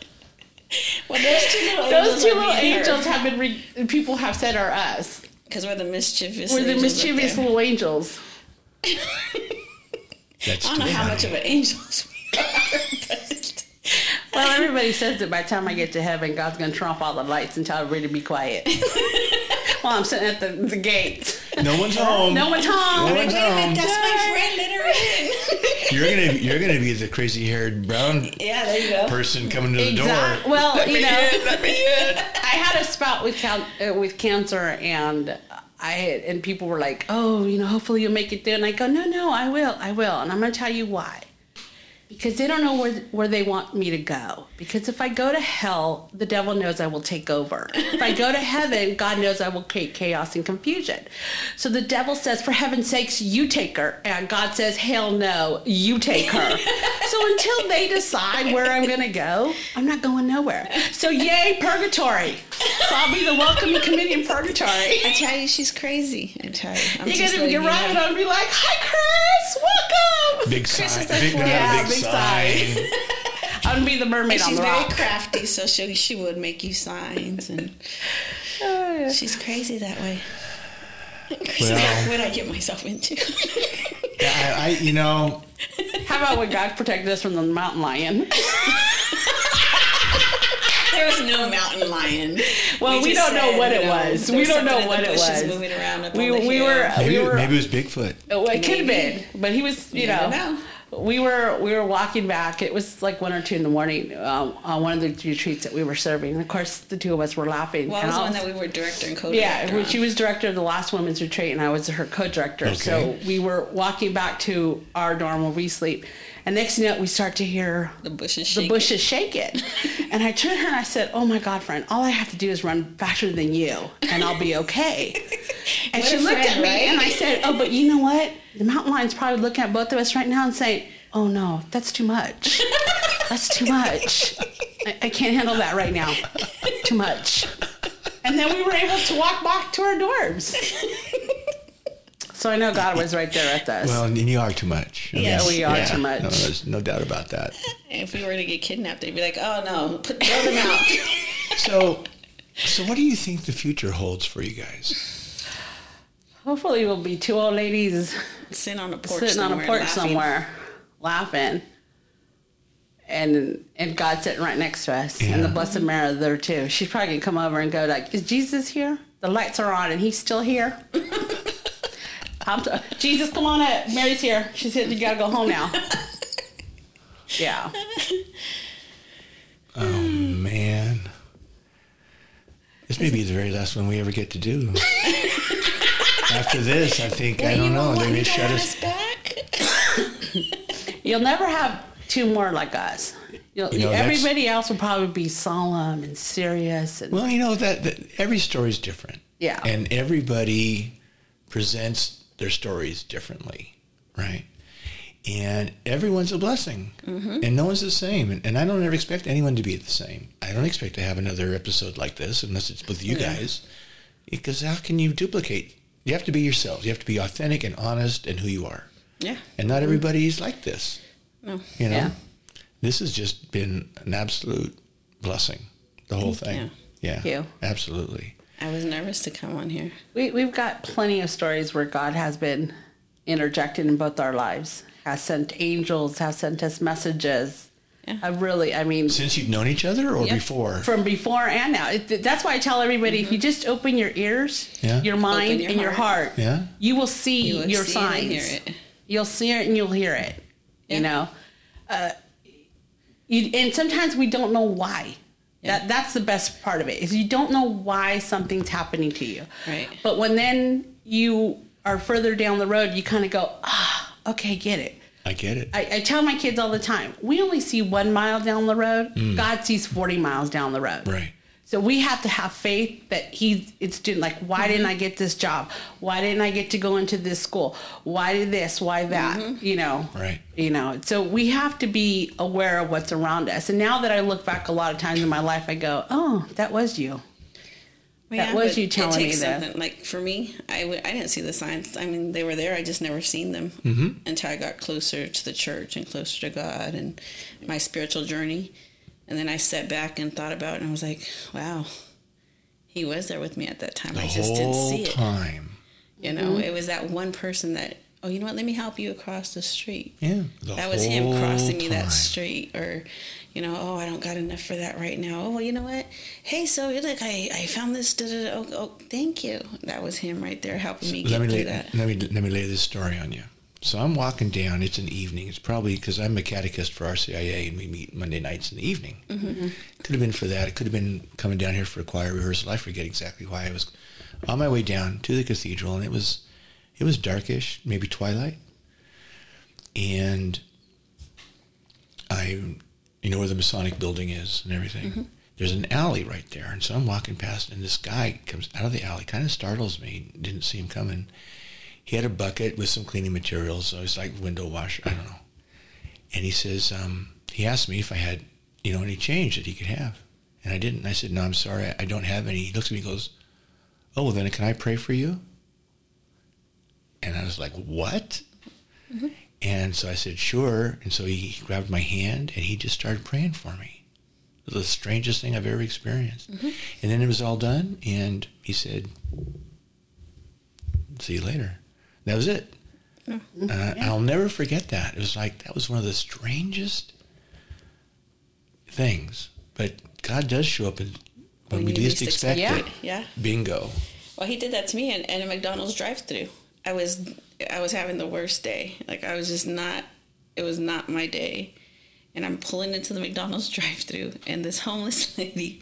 Well, those two little Those angels two little me and her. angels have been. Re- people have said are us. Because we're the mischievous. We're the mischievous little angels. That's I don't know how much of an angels we are, but Well, everybody says that by the time I get to heaven, God's going to turn all the lights and tell everybody to be quiet. While I'm sitting at the, the gate. No one's home. No one's home. No wait one's a minute, home. that's my friend. Let her in. You're gonna you're gonna be the crazy haired brown yeah, there you go. person coming to the Exact- door. well, Let you me know. in, let me in. I had a spout with cal- uh, with cancer, and I and people were like, "Oh, you know, hopefully you'll make it through." And I go, "No, no, I will, I will." And I'm going to tell you why. Because they don't know where where they want me to go. Because if I go to hell, the devil knows I will take over. If I go to heaven, God knows I will create chaos and confusion. So the devil says, "For heaven's sakes, you take her," and God says, "Hell no, you take her." so until they decide where I'm going to go, I'm not going nowhere. So yay, purgatory! So I'll be the welcoming committee in purgatory. I tell you, she's crazy. I tell you. I'm You're gonna letting get you right know. and be like, "Hi, Chris, welcome." Big Chris sign. like, Big, yeah, big, big sign. I'm gonna be the mermaid And on she's the very rock. crafty, so she she would make you signs, and she's crazy that way. Chris is Well- what I get myself into? I, I, you know, How about when God protected us from the mountain lion? there was no mountain lion. Well, we, just don't know what it was. there We don't know what it was. Moving around up We the we were maybe, we were maybe it was Bigfoot. Well, it could have been, but he was, you never know, know. we were we were walking back. It was like one or two in the morning um, on one of the retreats that we were serving. And of course, the two of us were laughing. Well, I and was the one that we were director and co-director. yeah, on. she was director of the last women's retreat, and I was her co-director. So we were walking back to our dorm where we sleep, and next thing you know, we start to hear the bushes the shaking. bushes shaking. and I turned to her and I said, "Oh my God, friend, all I have to do is run faster than you, and I'll be okay." And What she looked friend, at me, right? and I said, "Oh, but you know what? The mountain lion's probably looking at both of us right now and saying." Oh no, that's too much. That's too much. I, I can't handle that right now. Too much. And then we were able to walk back to our dorms. So I know God was right there with us. Well, and you are too much. I Yeah, we are too much. No, there's no doubt about that. If we were to get kidnapped, they'd be like, "Oh no, put throw them out." So, so what do you think the future holds for you guys? Hopefully, we'll be two old ladies Sitting on a porch sitting on somewhere a porch laughing. somewhere, laughing, and and God sitting right next to us, and the Blessed Mary there too. She's probably gonna come over and go like, "Is Jesus here? The lights are on, and he's still here." I'm t- Jesus, come on up. Mary's here. She said you gotta go home now. Yeah. Oh man, this may be the very last one we ever get to do. After this, I think I don't know. They want may me to shut us. us back. You'll never have two more like us. You'll, You know, that's- everybody else will probably be solemn and serious and Well, you know that, that every story is different. Yeah. And everybody presents their stories differently, right? And everyone's a blessing, Mm-hmm. and no one's the same. And, and I don't ever expect anyone to be the same. I don't expect to have another episode like this unless it's with you Yeah. guys, because how can you duplicate? You have to be yourselves. You have to be authentic and honest and who you are. Yeah. And not everybody's like this. No. You know, Yeah. this has just been an absolute blessing. The whole thing. Yeah, Thank you. absolutely. I was nervous to come on here. We, we've got plenty of stories where God has been interjected in both our lives, has sent angels, has sent us messages. Yeah. I really, I mean, Since you've known each other, or Yeah. before? from before and now. It, that's why I tell everybody if you just open your ears, Yeah. your mind, your and your heart. heart, Yeah. you will see You will your see signs. and hear it. You'll see it and you'll hear it. Yeah. You know, uh, you, and sometimes we don't know why. That that's the best part of it is you don't know why something's happening to you. Right. But when then you are further down the road, you kind of go, ah, okay, get it. I get it. I, I tell my kids all the time, we only see one mile down the road. Mm. God sees 40 miles down the road. right. So we have to have faith that he's it's doing like why didn't I get this job? Why didn't I get to go into this school? Why did this? Why that? You know. Right. You know. So we have to be aware of what's around us. And now that I look back a lot of times in my life I go, "Oh, that was you." That was you telling it me that. something. Like for me, I w- I didn't see the signs. I mean, they were there. I just never seen them Mm-hmm. until I got closer to the church and closer to God and my spiritual journey. And then I sat back and thought about it, and I was like, "Wow, He was there with me at that time. The I just didn't whole see it. time. You know, it was that one person that, oh, you know what? Let me help you across the street. Yeah. the that was him crossing me that street or you know oh i don't got enough for that right now oh well you know what hey so you look i, I found this. Oh, oh thank you that was him right there helping me Let get me through lay, that let me let me lay this story on you. So I'm walking down. It's an evening. It's probably because I'm a catechist for RCIA, and we meet Monday nights in the evening. Mm-hmm. Could have been for that. It could have been coming down here for a choir rehearsal. I forget exactly why I was on my way down to the cathedral, and it was it was darkish, maybe twilight, and I, you know where the Masonic building is and everything. There's an alley right there, and so I'm walking past, and this guy comes out of the alley, kind of startles me. Didn't see him coming. He had a bucket with some cleaning materials, so it's like window wash. I don't know. And he says, um, he asked me if I had, you know, any change that he could have, and I didn't. I said, no, I'm sorry, I, I don't have any. He looks at me, and goes, oh, well, then can I pray for you? And I was like, what? And so I said, sure. And so he grabbed my hand and he just started praying for me. It was the strangest thing I've ever experienced. And then it was all done. And he said, see you later. That was it. Uh, I'll never forget that. It was like, that was one of the strangest things. But God does show up in, when, When we least expect expect it. it, yeah. Bingo. Well, he did that to me in, in a McDonald's drive-through. I was I was having the worst day. Like I was just not. It was not my day, and I'm pulling into the McDonald's drive-through, and this homeless lady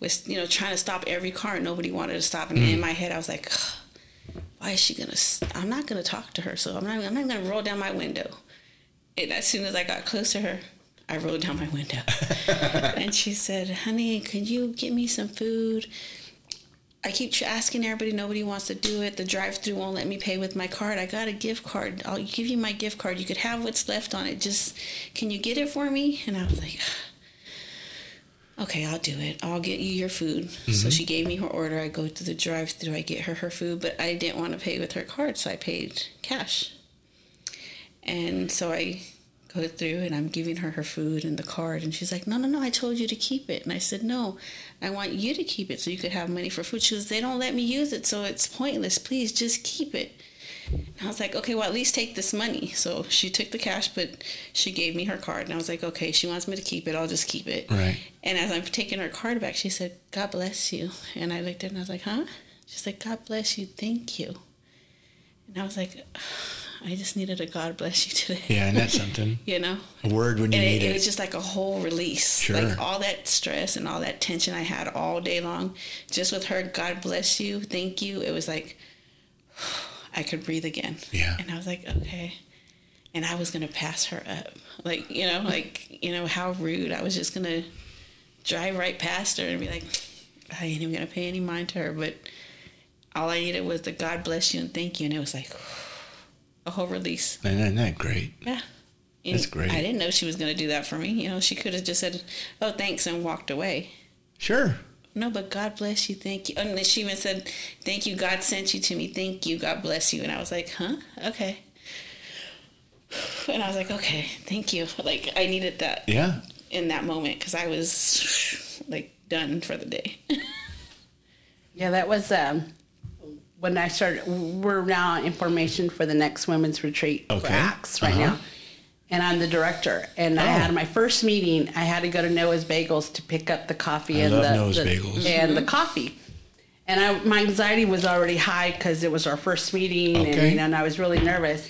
was you know trying to stop every car, and nobody wanted to stop. And in my head, I was like, why is she gonna? s- I'm not gonna talk to her, so I'm not. I'm not gonna roll down my window. And as soon as I got close to her, I rolled down my window, and she said, "Honey, can you get me some food?" I keep asking everybody, nobody wants to do it. The drive-through won't let me pay with my card. I got a gift card. I'll give you my gift card. You could have what's left on it. Just can you get it for me? And I was like, okay, I'll do it. I'll get you your food. So mm-hmm. she gave me her order. I go to the drive-through. I get her her food, but I didn't want to pay with her card, so I paid cash. And so I go through and I'm giving her her food and the card. And she's like, no, no, no, I told you to keep it. And I said, no, I want you to keep it so you could have money for food. She goes, they don't let me use it, so it's pointless. Please just keep it. And I was like, okay, well, at least take this money. So she took the cash, but she gave me her card. And I was like, okay, she wants me to keep it. I'll just keep it. Right. And as I'm taking her card back, she said, God bless you. And I looked at her and I was like, huh? She's like, God bless you. Thank you. And I was like, I just needed a God bless you today. Yeah, and that's something. You know? A word when you And need it, it. it was just like a whole release. Sure. Like all that stress and all that tension I had all day long, just with her, God bless you, thank you. It was like I could breathe again. Yeah. And I was like, okay. And I was gonna pass her up. Like, you know, like, you know, how rude. I was just gonna drive right past her and be like, I ain't even gonna pay any mind to her. But all I needed was the God bless you and thank you. And it was like a whole release. And isn't that great? Yeah. And That's great. I didn't know she was going to do that for me. You know, she could have just said, "Oh, thanks," and walked away. Sure. No, but God bless you, thank you. And then she even said, "Thank you, God sent you to me. Thank you, God bless you." And I was like, "Huh? Okay." And I was like, "Okay, thank you." Like I needed that Yeah. in that moment because I was like done for the day. Yeah, that was um, when I started. We're now in formation for the next women's retreat for Okay. Acts right Uh-huh. now, and I'm the director. And I Oh. had my first meeting. I had to go to Noah's Bagels to pick up the coffee I and love the, Noah's the- Bagels. and the mm-hmm. coffee. And I, my anxiety was already high because it was our first meeting, and, you know, and I was really nervous.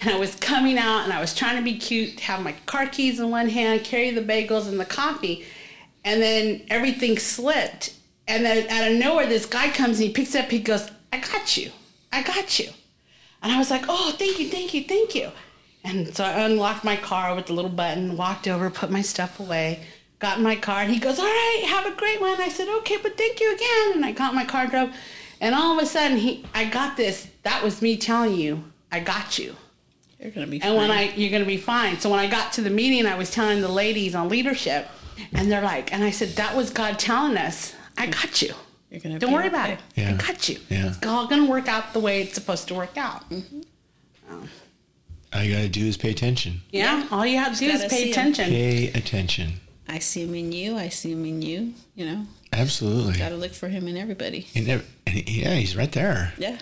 And I was coming out, and I was trying to be cute, have my car keys in one hand, carry the bagels and the coffee, and then everything slipped. And then out of nowhere, this guy comes and he picks up. He goes, "I got you, I got you," and I was like, "Oh, thank you, thank you, thank you." And so I unlocked my car with the little button, walked over, put my stuff away, got in my car, and he goes, All right, have a great one. I said, Okay, but thank you again. And I got my car, drove, and all of a sudden, he, I got this. That was me telling you, I got you. You're gonna be. Fine. And when. I, you're going to be fine. So when I got to the meeting, I was telling the ladies on leadership, and they're like, and I said, That was God telling us, I got you. You're gonna Don't be worry about okay. it. I Yeah. got you. Yeah. It's all going to work out the way it's supposed to work out. All you got to do is pay attention. Yeah. All you have to do is pay see 'em. attention. Pay attention. I see him in you. I see him in you. You know, Absolutely. got to look for him in everybody. And ev- and yeah, he's right there. Yeah.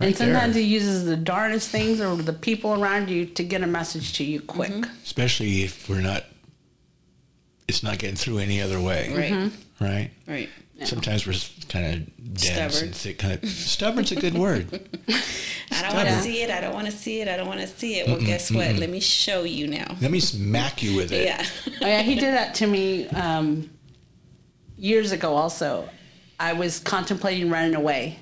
Right and sometimes there. he uses the darndest things or the people around you to get a message to you quick. Mm-hmm. Especially if we're not, it's not getting through any other way. Right. Mm-hmm. Right? Right. Sometimes we're kind of dense Stubborn. and thick. Kind of, stubborn's a good word. I don't want to see it. I don't want to see it. I don't want to see it. Well, guess what? Let me show you now. Let me smack you with it. Yeah. Oh, yeah, he did that to me um, years ago also. I was contemplating running away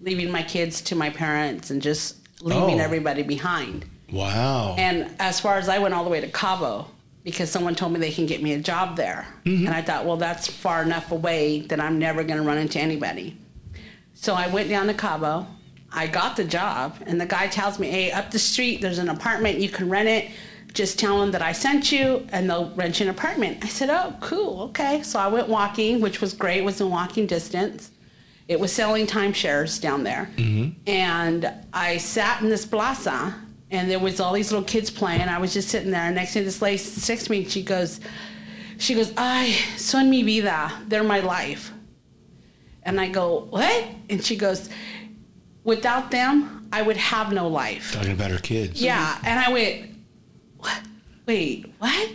leaving my kids to my parents and just leaving Oh. everybody behind. Wow. And as far as I went all the way to Cabo because someone told me they can get me a job there. And I thought, well, that's far enough away that I'm never going to run into anybody. So I went down to Cabo. I got the job, and the guy tells me, hey, up the street, there's an apartment. You can rent it. Just tell them that I sent you, and they'll rent you an apartment. I said, oh, cool, okay. So I went walking, which was great, was in walking distance. It was selling timeshares down there. Mm-hmm. And I sat in this plaza, and there was all these little kids playing. I was just sitting there, and next thing this lady sits me, and she goes, she goes, ay, son mi vida, they're my life. And I go, what? And she goes, without them, I would have no life. Talking about her kids. Yeah. And I went, what? Wait, what?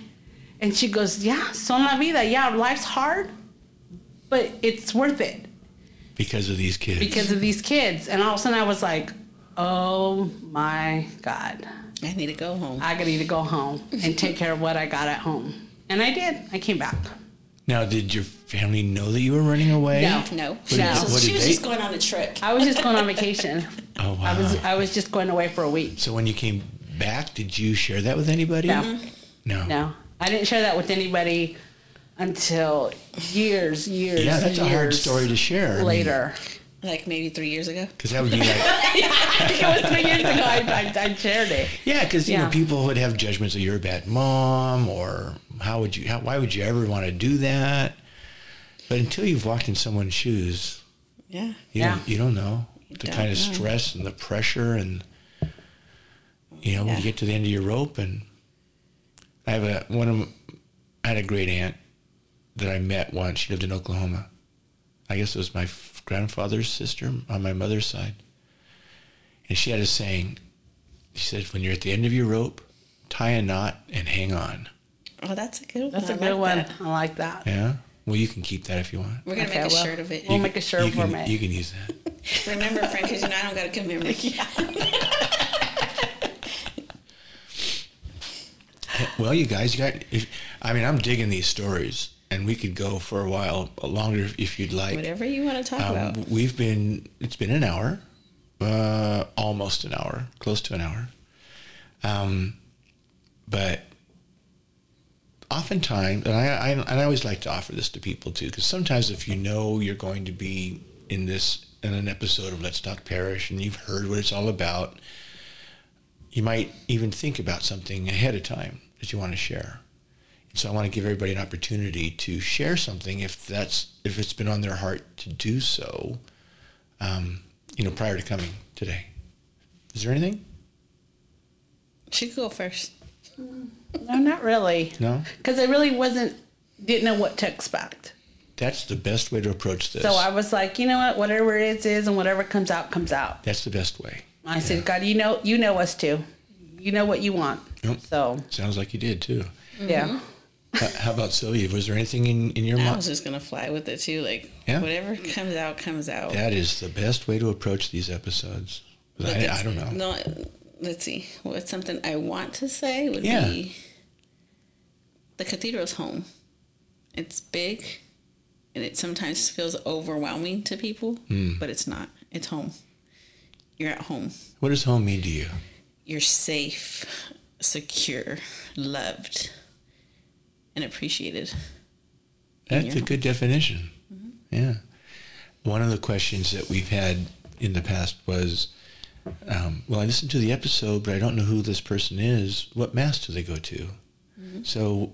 And she goes, yeah, son la vida. Yeah, life's hard, but it's worth it Because of these kids. because of these kids. And all of a sudden I was like, oh my God. I need to go home. I gotta need to go home and take care of what I got at home. And I did. I came back. now, did your family know that you were running away? No. No, did- No. So she was they- just going on a trip. I was just going on vacation. Oh, wow. I was I was just going away for a week. so when you came back, did you share that with anybody? No. No. No, I didn't share that with anybody until years, years. Yeah, that's a hard story to share. I mean, Later, Like maybe three years ago. Because that would be like, I think it was three years ago. I, I, I shared it. yeah, because you know people would have judgments of you're a bad mom, or how would you, how, why would you ever want to do that? But until you've walked in someone's shoes, Yeah. you Yeah. don't, you don't know the don't kind of know. stress and the pressure, and you know when you get to the end of your rope. And I have a one of I had a great aunt that I met once. She lived in Oklahoma. I guess it was my f- grandfather's sister on my mother's side. And she had a saying. She said, "When you're at the end of your rope, tie a knot and hang on." Oh, that's a good one. That's I a good like one. that. I like that. Yeah. Well, you can keep that if you want. We're gonna Okay, make a well, shirt of it. We'll You make a shirt for can, me. You can use that. Remember, friend, because you know I don't got a good memory. Well, you guys, you got. If, I mean, I'm digging these stories, and we could go for a while longer if you'd like. Whatever you want to talk Um, about. we've been. It's been an hour, uh, almost an hour, close to an hour. Um, but oftentimes, and I, I and I always like to offer this to people too, because sometimes if you know you're going to be in this in an episode of Let's Talk Parish, and you've heard what it's all about, you might even think about something ahead of time that you want to share. And so I want to give everybody an opportunity to share something if that's if it's been on their heart to do so. Um, you know, prior to coming today. Is there anything? She could go first. No, not really. No. Because I really wasn't, didn't know what to expect. That's the best way to approach this. So I was like, you know what? Whatever it is, is, and whatever comes out, comes out. That's the best way. I said, God, you know, you know us too. You know what you want. Yep. So Sounds like you did too. yeah. H- How about Sylvia? Was there anything in, in your I was just gonna fly with it too. Like Yeah. whatever comes out, comes out. That is the best way to approach these episodes. I, I don't know. No, let's see. What's something I want to say would Yeah. be the cathedral's home. It's big, and it sometimes feels overwhelming to people, Hmm. but it's not. It's home. You're at home. What does home mean to you? You're safe, secure, loved, and appreciated. That's a good definition. Yeah. One of the questions that we've had in the past was, um, well, I listened to the episode, but I don't know who this person is. What mass do they go to? So,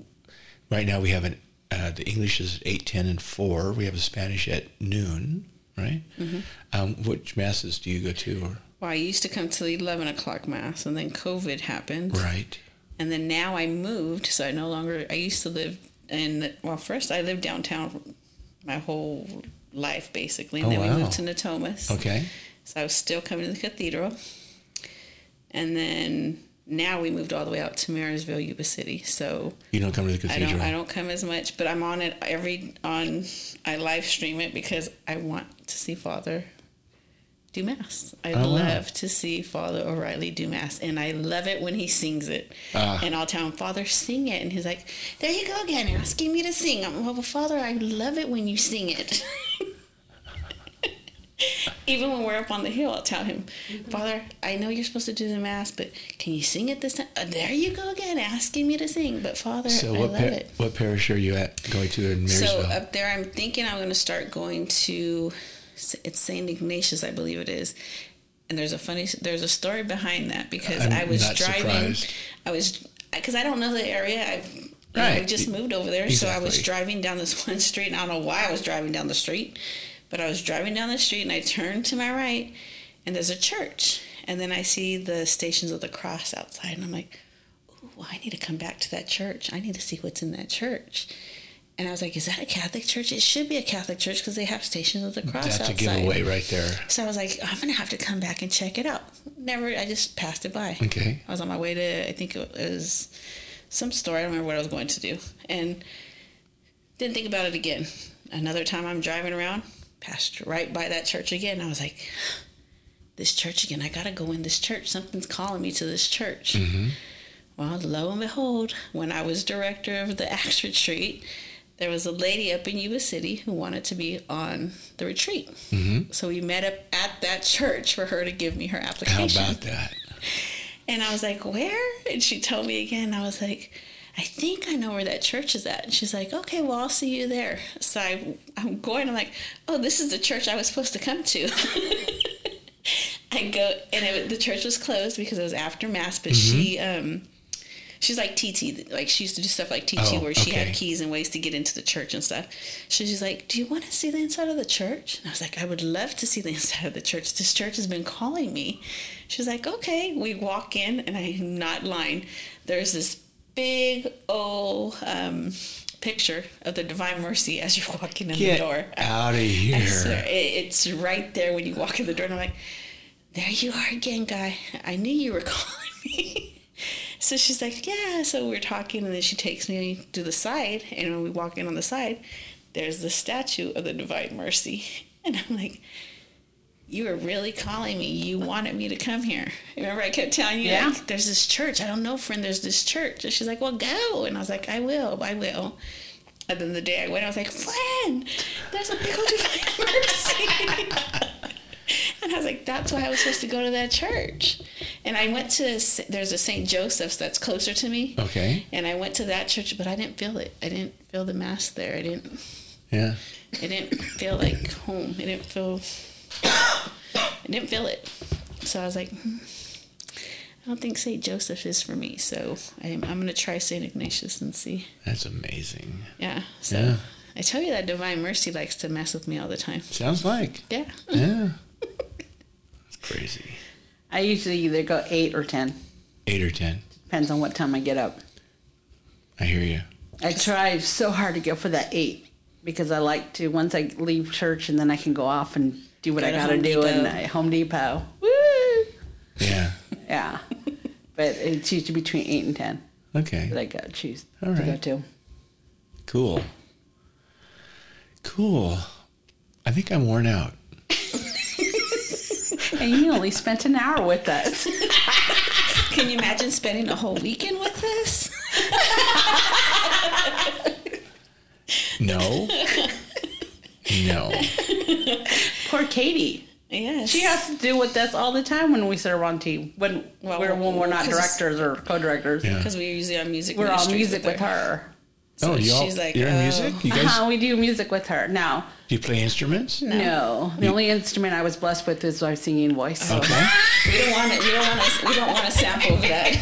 right now we have an uh, the English is at eight, ten, and four. We have a Spanish at noon, right? Um, which masses do you go to? Or, Well, I used to come to the 11 o'clock mass, and then COVID happened. right. And then now I moved, so I no longer. I used to live in. Well, first I lived downtown my whole life basically, and Oh, then wow. we moved to Natomas. Okay. So I was still coming to the cathedral, and then now we moved all the way out to Marysville, Yuba City. So You don't come to the I cathedral. don't. I don't come as much, but I'm on it every on. I live stream it because I want to see Father do mass. I Oh, wow. love to see Father O'Reilly do mass, and I love it when he sings it. Ah. And I'll tell him, Father, sing it, and he's like, "There you go again, asking me to sing." I'm well, Father, I love it when you sing it. Even when we're up on the hill, I'll tell him, Father, I know you're supposed to do the mass, but can you sing it this time? Uh, there you go again, asking me to sing. But Father, So I what love par- it. what parish are you at going to in So up there, I'm thinking I'm going to start going to. It's Saint Ignatius, I believe it is. And there's a funny, there's a story behind that because I'm I was driving. surprised. I was because I don't know the area. I've you know, Right. just moved over there, so I was driving down this one street. And I don't know why I was driving down the street, but I was driving down the street and I turned to my right, and there's a church, and then I see the Stations of the Cross outside, and I'm like, "Ooh, I need to come back to that church. I need to see what's in that church." And I was like, "Is that a Catholic church? It should be a Catholic church because they have Stations of the Cross That's a outside." giveaway right there. So I was like, I'm gonna have to come back and check it out. Never, I just passed it by. Okay. I was on my way to, I think it was some store. I don't remember what I was going to do, and didn't think about it again. Another time I'm driving around, passed right by that church again. I was like, this church again. I gotta go in this church. Something's calling me to this church. Mm-hmm. Well, lo and behold, when I was director of the Acts retreat, there was a lady up in Yuba City who wanted to be on the retreat. So we met up at that church for her to give me her application. How about that? And I was like, where? And she told me again. I was like, I think I know where that church is at. And she's like, okay, well, I'll see you there. So I, I'm going. I'm like, oh, this is the church I was supposed to come to. I go, and it, the church was closed because it was after mass. But she, um, she's like TT. Like she used to do stuff like TT, Oh, where she okay. had keys and ways to get into the church and stuff. So she's like, "Do you want to see the inside of the church?" And I was like, "I would love to see the inside of the church. This church has been calling me." She's like, "Okay." We walk in, and I'm not lying. There's this big old um, picture of the Divine Mercy as you're walking in Get the door. out of here. swear, it, it's right there when you walk in the door. And I'm like, there you are again, guy. I knew you were calling me. So she's like, yeah. So we're talking, and then she takes me to the side. And when we walk in on the side, there's the statue of the Divine Mercy. And I'm like, you were really calling me. You wanted me to come here. Remember, I kept telling you, Yeah. like, there's this church. I don't know, friend. There's this church. And she's like, well, go. And I was like, I will. I will. And then the day I went, I was like, friend, there's a big old Divine Mercy. And I was like, that's why I was supposed to go to that church. And I went to, there's a St. Joseph's that's closer to me. Okay. And I went to that church, but I didn't feel it. I didn't feel the mass there. I didn't, Yeah. it didn't feel like home. It didn't feel, I didn't feel it. So I was like, hmm, I don't think St. Joseph is for me. So I'm, I'm going to try St. Ignatius and see. That's amazing. Yeah. So Yeah. I tell you that Divine Mercy likes to mess with me all the time. Sounds like. Yeah. Yeah. That's crazy. I usually either go eight or ten. Eight or ten. Depends on what time I get up. I hear you. I try so hard to go for that eight because I like to once I leave church and then I can go off and do what Go I to gotta Home do in Depot. uh, Home Depot. Woo! Yeah. Yeah. but it's usually between eight and ten Okay. that I go choose All to go right. to. Cool. Cool. I think I'm worn out. And you only spent an hour with us. Can you imagine spending a whole weekend with us? No. No. Poor Katie. Yes. She has to do with us all the time when we serve on team. When Well, we're when we're not 'cause- directors or co-directors. Yeah. because we're usually on music. We're on ministries music with her. So oh, you all, she's like, you're in oh. music? You guys, Uh-huh, we do music with her. Now, do you play instruments? no. The only instrument I was blessed with is our singing voice. So. Okay. We don't want to. We don't want to. We don't want to sample of that.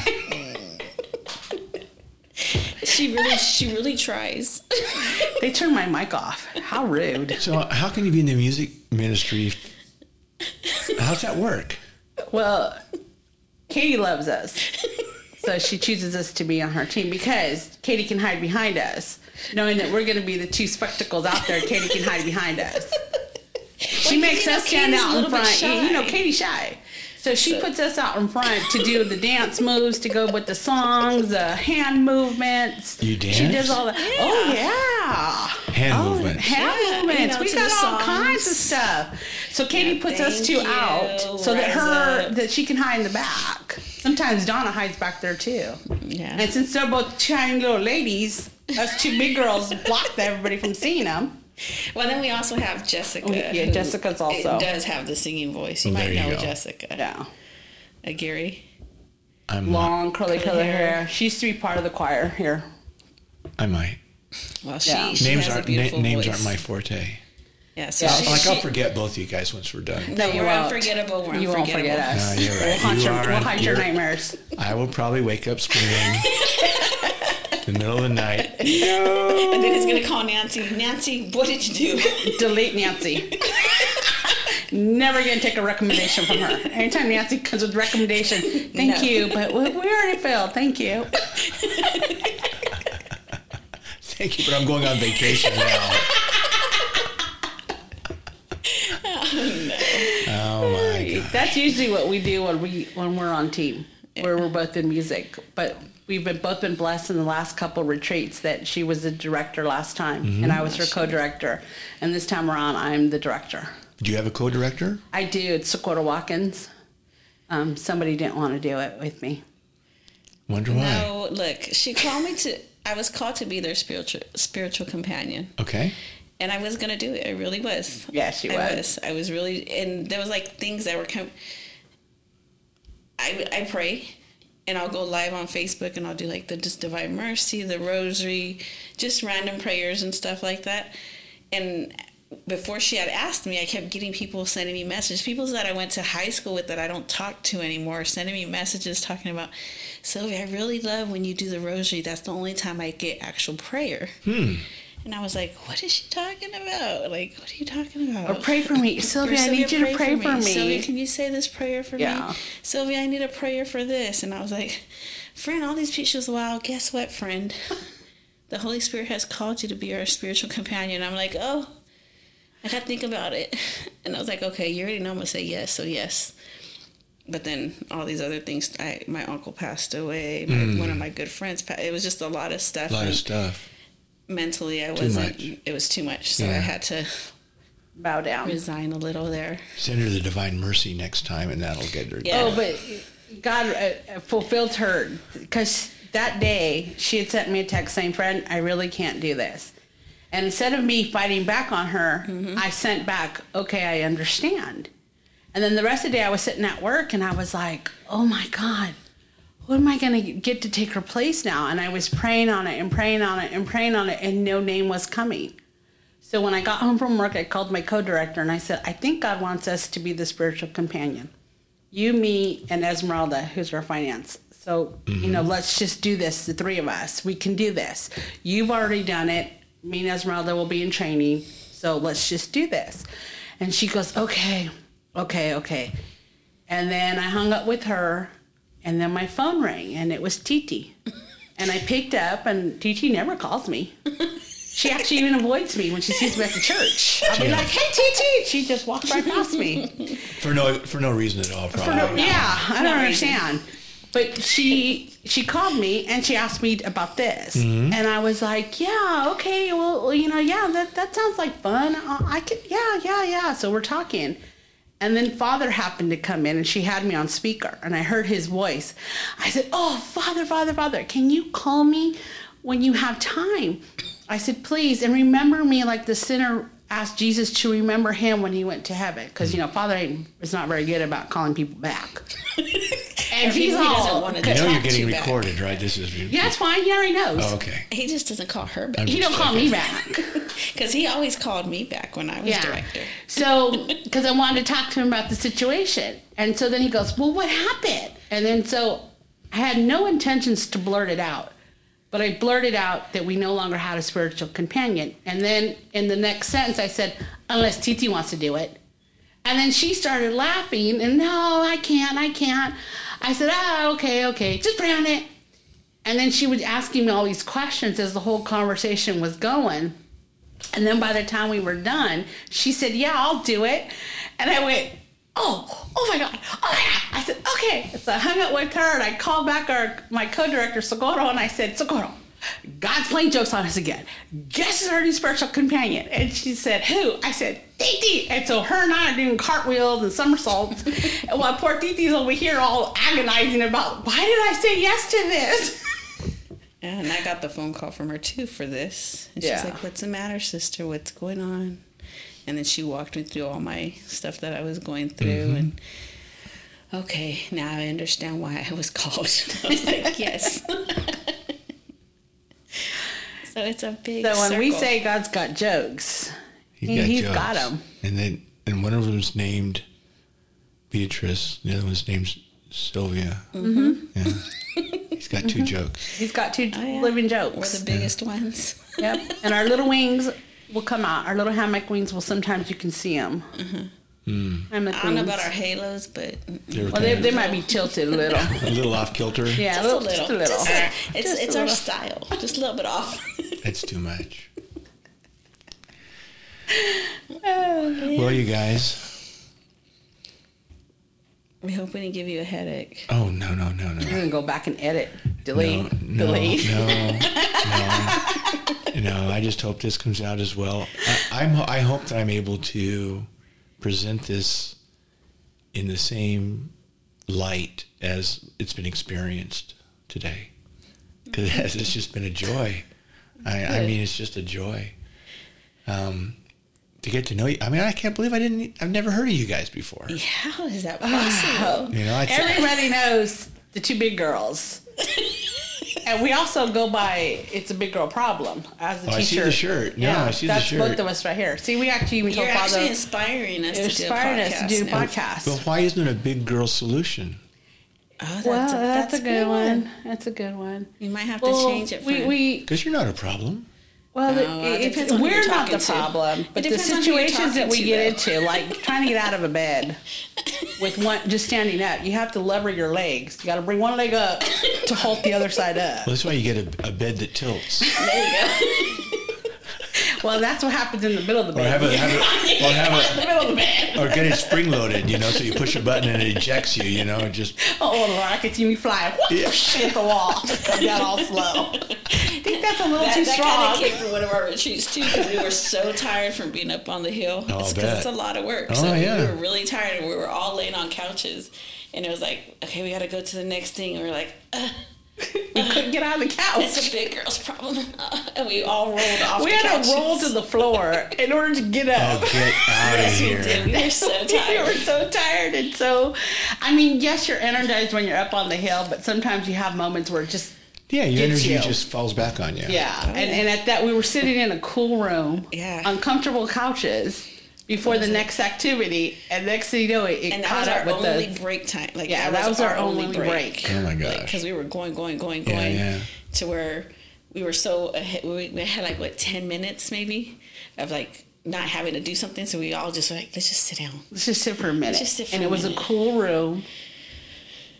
she really, she really tries. They turned my mic off. How rude. So how can you be in the music ministry? How's that work? Well, Katie loves us. So she chooses us to be on her team because Katie can hide behind us, knowing that we're going to be the two spectacles out there. Katie can hide behind us. She Well, makes you know, us stand Katie's a out in little bit front. You- You know, shy. Katie's shy. So she So- puts us out in front to do the dance moves, to go with the songs, the hand movements. You dance? She does all that. Oh yeah. Hand oh, movements. Hand Yeah, movements. you know, we to got the all kinds of stuff. So Katie Yeah, puts us two you. out so that her up. that she can hide in the back. Sometimes Donna hides back there too. Yeah. And since they're both tiny little ladies, us two big girls block everybody from seeing them. Well, then we also have Jessica. Oh, yeah, Jessica's also- does have the singing voice. You Well, might you know go. Jessica. Yeah. Uh, Gary. I'm Long curly Curly curly hair. hair. She used to be part of the choir here. I might. Well, she, Yeah. she names has aren't na- beautiful names voice. aren't my forte. Yeah, so Yeah. she, like I'll forget both of you guys once we're done. No, you we're unforgettable. We're you won't forget us. No, you're right. We'll haunt, You your, are we'll haunt your nightmares. I will probably wake up screaming in the middle of the night. No. And then he's gonna call Nancy. Nancy, what did you do? Delete Nancy. Never gonna take a recommendation from her. Anytime Nancy comes with recommendation, thank No. you, but we, we already failed. Thank you. Thank you, but I'm going on vacation now. Oh my god. That's usually what we do when we when we're on team, where we're both in music. But we've been both been blessed in the last couple retreats that she was the director last time, and I was her co-director, and this time around I'm the director. Do you have a co-director? I do. It's Socorro Watkins. Um, somebody didn't want to do it with me. Wonder why. No, look, she called me to. I was called to be their spiritual spiritual companion, Okay. And I was gonna do it. I really was. Yeah, she I was. was. I was really, and there was like things that were come. I I pray, and I'll go live on Facebook, and I'll do like the just Divine Mercy, the Rosary, just random prayers and stuff like that. And before she had asked me, I kept getting people sending me messages. People that I went to high school with that I don't talk to anymore, sending me messages talking about, Sylvia, I really love when you do the Rosary. That's the only time I get actual prayer. Hmm. And I was like, what is she talking about? Like, what are you talking about? Or pray for me, Or, Sylvia. I need you to pray for me. Sylvia, can you say this prayer for Yeah. me? Sylvia, I need a prayer for this. And I was like, friend, all these people. She was, well, guess what, friend? The Holy Spirit has called you to be our spiritual companion. I'm like, oh, I got to think about it. And I was like, okay, you already know I'm going to say yes, so yes. But then all these other things, I, my uncle passed away. My, One of hmm. my good friends, pa- it was just a lot of stuff. A lot and of stuff. Mentally, I wasn't, much. it was too much. So I had to Bow down. resign a little there. Send her the divine mercy next time, and that'll get her. Yeah. Oh, but God uh, fulfilled her because that day she had sent me a text saying, "Friend, I really can't do this." And instead of me fighting back on her, I sent back, "Okay, I understand." And then the rest of the day, I was sitting at work, and I was like, "Oh my God." What am I going to get to take her place now? And I was praying on it and praying on it and praying on it, and no name was coming. So when I got home from work, I called my co-director and I said, "I think God wants us to be the spiritual companion. You, me, and Esmeralda, who's our finance. So you know, mm-hmm. let's just do this. The three of us, we can do this. You've already done it. Me and Esmeralda will be in training. So let's just do this." And she goes, "Okay, okay, okay." And then I hung up with her, and then my phone rang, and it was Titi. And I picked up, and Titi never calls me. She actually even avoids me when she sees me at the church. I'll be Yeah. like, "Hey, Titi!" She just walks right past me. For no for no reason at all, probably. Yeah, I don't Not understand. But she she called me and she asked me about this, Mm-hmm. and I was like, "Yeah, okay, well, well, you know, yeah, that that sounds like fun. Uh, I could, yeah, yeah, yeah." So we're talking, and then Father happened to come in, and she had me on speaker, and I heard his voice. I said, "Oh, Father, Father, Father, can you call me when you have time?" I said, "Please, and remember me like the sinner." Asked Jesus to remember him when he went to heaven, because you know Father ain't- is not very good about calling people back. And He- he's he all, wanna You know you're getting you back. recorded, right? This is. yeah, it's fine. He already knows. Oh, okay. He just doesn't call her back. I'm He don't call me back. Because he always called me back when I was Yeah. director. So, because I wanted to talk to him about the situation, and so then he goes, "Well, what happened?" And then so I had no intentions to blurt it out, but I blurted out that we no longer had a spiritual companion. And then in the next sentence, I said, "Unless Titi wants to do it." And then she started laughing, and no, I can't, I can't. I said, ah, okay, okay, just pray on it. And then she was asking me all these questions as the whole conversation was going. And then by the time we were done, she said, yeah, I'll do it. And I went, oh, oh my God, oh my God. I said, okay. So I hung up with her and I called back our my co-director, Socorro, and I said, Socorro, God's playing jokes on us again. Guess is our new spiritual companion. And she said, Who? I said, Titi. And so her and I are doing cartwheels and somersaults. and while poor Titi's over here all agonizing about, why did I say yes to this? And I got the phone call from her too for this. And she's Yeah. like, What's the matter, sister? What's going on? And then she walked me through all my stuff that I was going through and okay, now I understand why I was called. I was like, Yes. so it's a big So when we say God's got jokes, He- he's got them. And then and one of them's named Beatrice. The other one's named Sylvia. Mm-hmm. Yeah. He's got two mm-hmm. jokes. he's got two Oh, yeah. living jokes. we're the biggest ones. Yep. And our little wings will come out. Our little hammock wings will sometimes you can see them. Mm-hmm. Hmm. Hammock I don't know about our halos, but They're well, they, they might be tilted a little. a little off kilter. Yeah, just a a little. little. Just a little. Just a- it's Just a it's our little. style. Just a little bit off. That's too much. Oh, well, you guys. We hope we didn't give you a headache. Oh no no no no. We're gonna go back and edit, No, delete, no, delete. no, no, no. I just hope this comes out as well. I, I'm. I hope that I'm able to present this in the same light as it's been experienced today, because it's just been a joy. I, I mean, it's just a joy um, to get to know you. I mean, I can't believe I didn't. I've never heard of you guys before. Yeah, how is that oh. possible? You know, I Everybody knows the two big girls. And we also go by "It's a big girl problem" as a Oh, I see t-shirt. the shirt. No, I see the that's shirt. both of us right here. See, we actually even You're told Father actually inspiring us to inspiring do a us podcast. to do a now. podcast. Well, why isn't it a big girl solution? Oh, that's, well, a, that's, a good one. That's a good one. You might have Well, to change it. we, friend. we Because you're not a problem. Well, No, it- it it- depends on we're you're not the talking to. problem, It but the depends on who you're situations that we to, get though. into, like trying to get out of a bed with one just standing up, you have to lever your legs. You got to bring one leg up to hold the other side up. Well, that's why you get a, a bed that tilts. there you go. Well, that's what happens in the middle of the Or have a, have a, or have in the middle of the bed. or get it spring loaded, you know, so you push a button and it ejects you, you know, just Oh, Lord, I can see me flying. Yeah. Hit the wall. Come down all slow. I think that's a little That, too that strong. kind of came from one of our retreats too, because we were so tired from being up on the hill. Oh, I'll It's bet. it's a lot of work. Oh, so yeah. we were really tired, and we were all laying on couches, and it was like, okay, we got to go to the next thing. And we are like, uh, we couldn't get out of the couch. it's a big girl's problem, and we all rolled off. The floor. We the had couches. to roll to the floor in order to get up. oh, get out of Yes, we here. did. We were so tired. we were so tired and so I mean, yes, you're energized when you're up on the hill, but sometimes you have moments where it just Yeah, your energy you. just falls back on you. yeah. And and at that we were sitting in a cool room, Yeah. on comfortable couches before the next activity, and next thing you know, it, it and that was our only the break time. Like Yeah, that was our only break. Oh, my gosh. Because we were going, going, going, Yeah, going yeah. to where we were so ahead. We, we had like what ten minutes maybe of like not having to do something. So we all just like let's just sit down. let's just sit for a minute. just sit for and a it was minute. a cool room.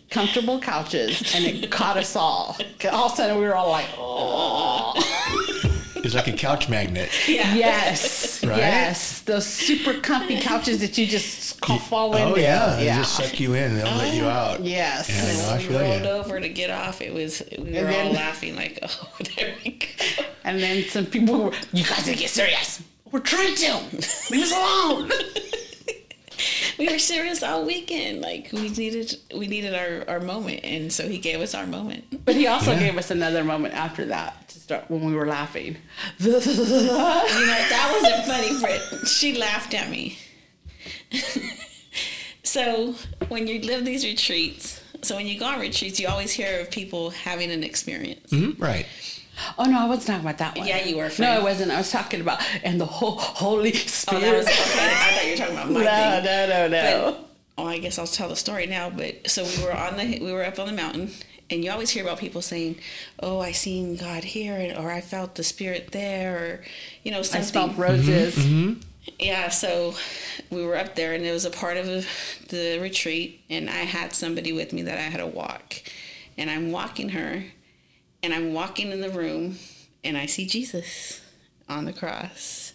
Comfortable couches, and it caught us all. All of a sudden, we were all like, "Oh, It's like a couch magnet. Yeah. Yes, Right? yes, those super comfy couches that you just ca- fall into. Oh, yeah. They just suck you in and they'll let you oh, out. yes. Yeah, I know. When we rolled you. over to get off, it was we were And then- all laughing like, oh, there we go. And then some people were, "You guys need to get serious. We're trying to leave us alone." We were serious all weekend. Like we needed we needed our, our moment, and so he gave us our moment. But he also Yeah. gave us another moment after that to start when we were laughing. You know that wasn't funny, Britt. She laughed at me. so when you live these retreats, so when you go on retreats, you always hear of people having an experience. Mhm, Right. Oh no, I wasn't talking about that one. Yeah, you were, No, friend. I wasn't. I was talking about and the whole Holy Oh, Spirit. that was okay. I thought you were talking about my no, thing. no, no, no. But, oh, I guess I'll tell the story now. But so we were on the we were up on the mountain, and you always hear about people saying, "Oh, I seen God here," or "I felt the Spirit there," or you know I something. smelled roses. Mm-hmm, mm-hmm. Yeah, so we were up there, and it was a part of the retreat, and I had somebody with me that I had to walk, and I'm walking her, and I'm walking in the room, and I see Jesus on the cross,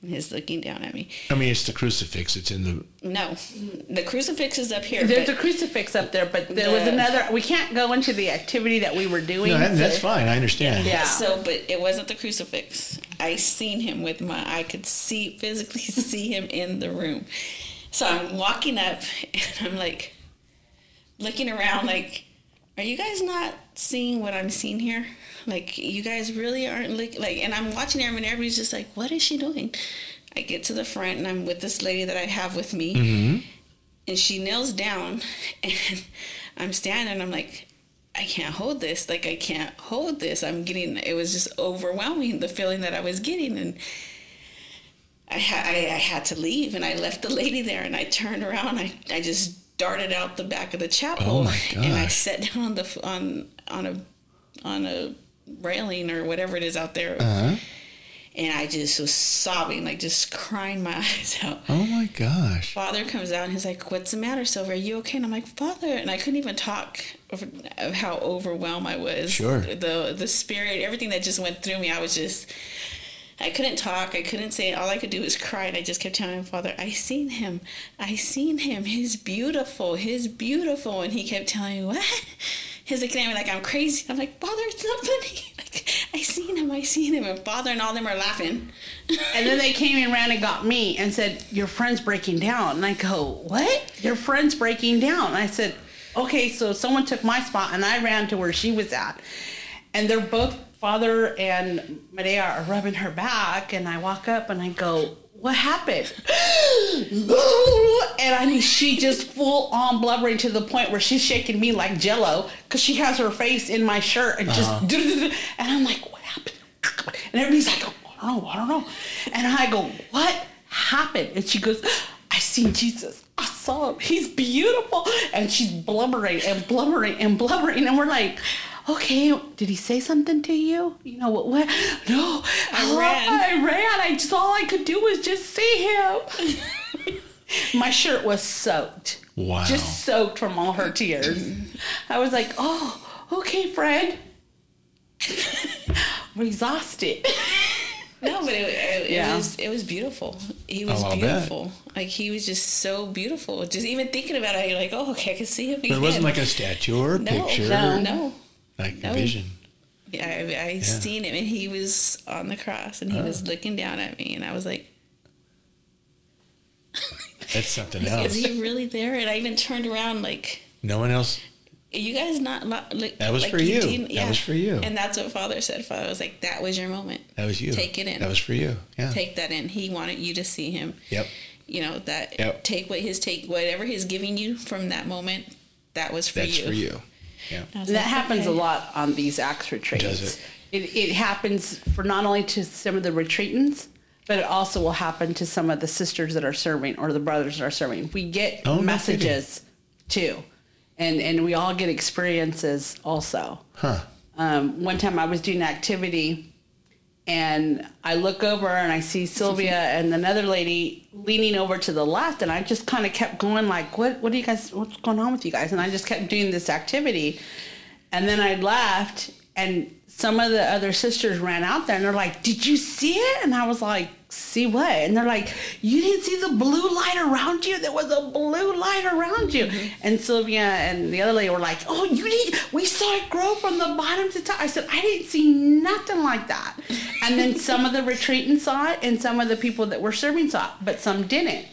and he's looking down at me. I mean, it's the crucifix. It's in the. No, the crucifix is up here. There's a crucifix up there, but there was another. We can't go into the activity that we were doing. No, that's so- fine. I understand. Yeah. So, but it wasn't the crucifix. I seen him with my. I could see physically see him in the room. So I'm walking up, and I'm like looking around, like, are you guys not seeing what I'm seeing here? Like, you guys really aren't look like, and I'm watching everyone, everybody's just like, what is she doing? I get to the front and I'm with this lady that I have with me, Mm-hmm. and she kneels down, and I'm standing, and I'm like, I can't hold this. Like, I can't hold this. I'm getting, it was just overwhelming, the feeling that I was getting. And I, ha- I, I had to leave, and I left the lady there, and I turned around. I, I just darted out the back of the chapel, Oh, and I sat down on the on on a on a railing or whatever it is out there, Uh-huh. and I just was sobbing, like just crying my eyes out. Oh my gosh. Father comes out and he's like, "What's the matter, Silver? Are you okay?" And I'm like, "Father," and I couldn't even talk of, of how overwhelmed I was. Sure. The the spirit, everything that just went through me, I was just. I couldn't talk. I couldn't say. All I could do was cry, and I just kept telling him, "Father, I seen him. I seen him. He's beautiful. He's beautiful." And he kept telling me, "What?" He's looking at me like I'm crazy. I'm like, "Father, it's not funny. Like, I seen him. I seen him." And Father and all them are laughing. And then they came and ran and got me and said, Your friend's breaking down. And I go, What? Your friend's breaking down. And I said, Okay, so someone took my spot and I ran to where she was at. And they're both, Father and Medea, are rubbing her back. And I walk up and I go, What happened? and I mean, she just full on blubbering to the point where she's shaking me like jello because she has her face in my shirt and just, uh-huh. and I'm like, What happened? And everybody's like, I don't know, I don't know. And I go, What happened? And she goes, I seen Jesus. I saw him. He's beautiful. And she's blubbering and blubbering and blubbering. And we're like, Okay, did he say something to you? You know what? what? No, I Oh, ran. I ran. I just all I could do was just see him. My shirt was soaked. Wow. Just soaked from all her tears. I was like, oh, okay, Fred. I'm exhausted. No, but it, it, Yeah. it was it was beautiful. He was Oh, I'll bet. beautiful. Like he was just so beautiful. Just even thinking about it, you're like, oh, okay, I can see him. But it wasn't like a statue or a no, picture. no, no. Like a vision. Yeah, I, I seen him, and he was on the cross, and he was Oh. looking down at me, and I was like, That's something else." is he really there? And I even turned around like. No one else. You guys not like That was like for you. didn't- That was for you. and that's what Father said. Father was like, "That was your moment. That was you. Take it in. That was for you. Yeah. Take that in." He wanted you to see him. Yep. you know that Yep. take what his take whatever he's giving you from that moment that was for That's you for you. Yeah. And that like, happens a lot on these Acts retreats. Does it? It, it happens for not only to some of the retreatants, but it also will happen to some of the sisters that are serving or the brothers that are serving. We get Oh, no messages too, and and we all get experiences also. Huh. Um, one time I was doing an activity and I look over and I see Sylvia and another lady leaning over to the left. And I just kind of kept going like what what do you guys what's going on with you guys? And I just kept doing this activity. And then I left and some of the other sisters ran out there and they're like did you see it? And I was like see what? And they're like you didn't see the blue light around you? There was a blue light around you. Mm-hmm. And Sylvia and the other lady were like oh you need we saw it grow from the bottom to top. I said I didn't see nothing like that. And then some of the retreatants saw it and some of the people that were serving saw it but some didn't.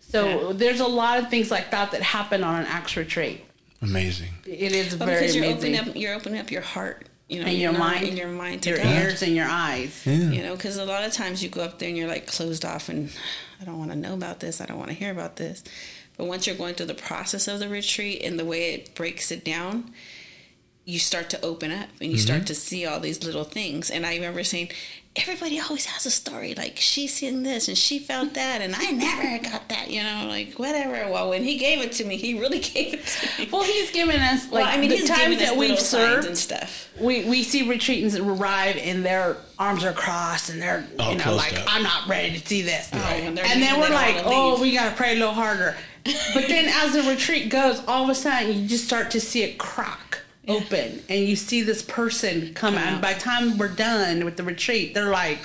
So Yeah. there's a lot of things like that that happen on an Acts retreat. Amazing. it is Well, very because you're amazing. opening up you're opening up your heart you know and you're your mind? and your mind to your God. ears and your eyes. Yeah. you know because a lot of times you go up there and you're like closed off and i don't want to know about this. I don't want to hear about this. But once you're going through the process of the retreat and the way it breaks it down you start to open up and you start mm-hmm. to see all these little things. And i remember saying everybody always has a story like she seen this and she felt that and i never got that you know like whatever well when he gave it to me he really gave it to me well he's given us like well, I mean, the he's times that we've served and stuff. we, we see retreatants arrive and their arms are crossed and they're All you know like up. I'm not ready to see this. Right. when they're And then we're like, oh, leave. we gotta pray a little harder. But then as the retreat goes, all of a sudden you just start to see it crack open and you see this person come, Come out. And by the time we're done with the retreat, they're like,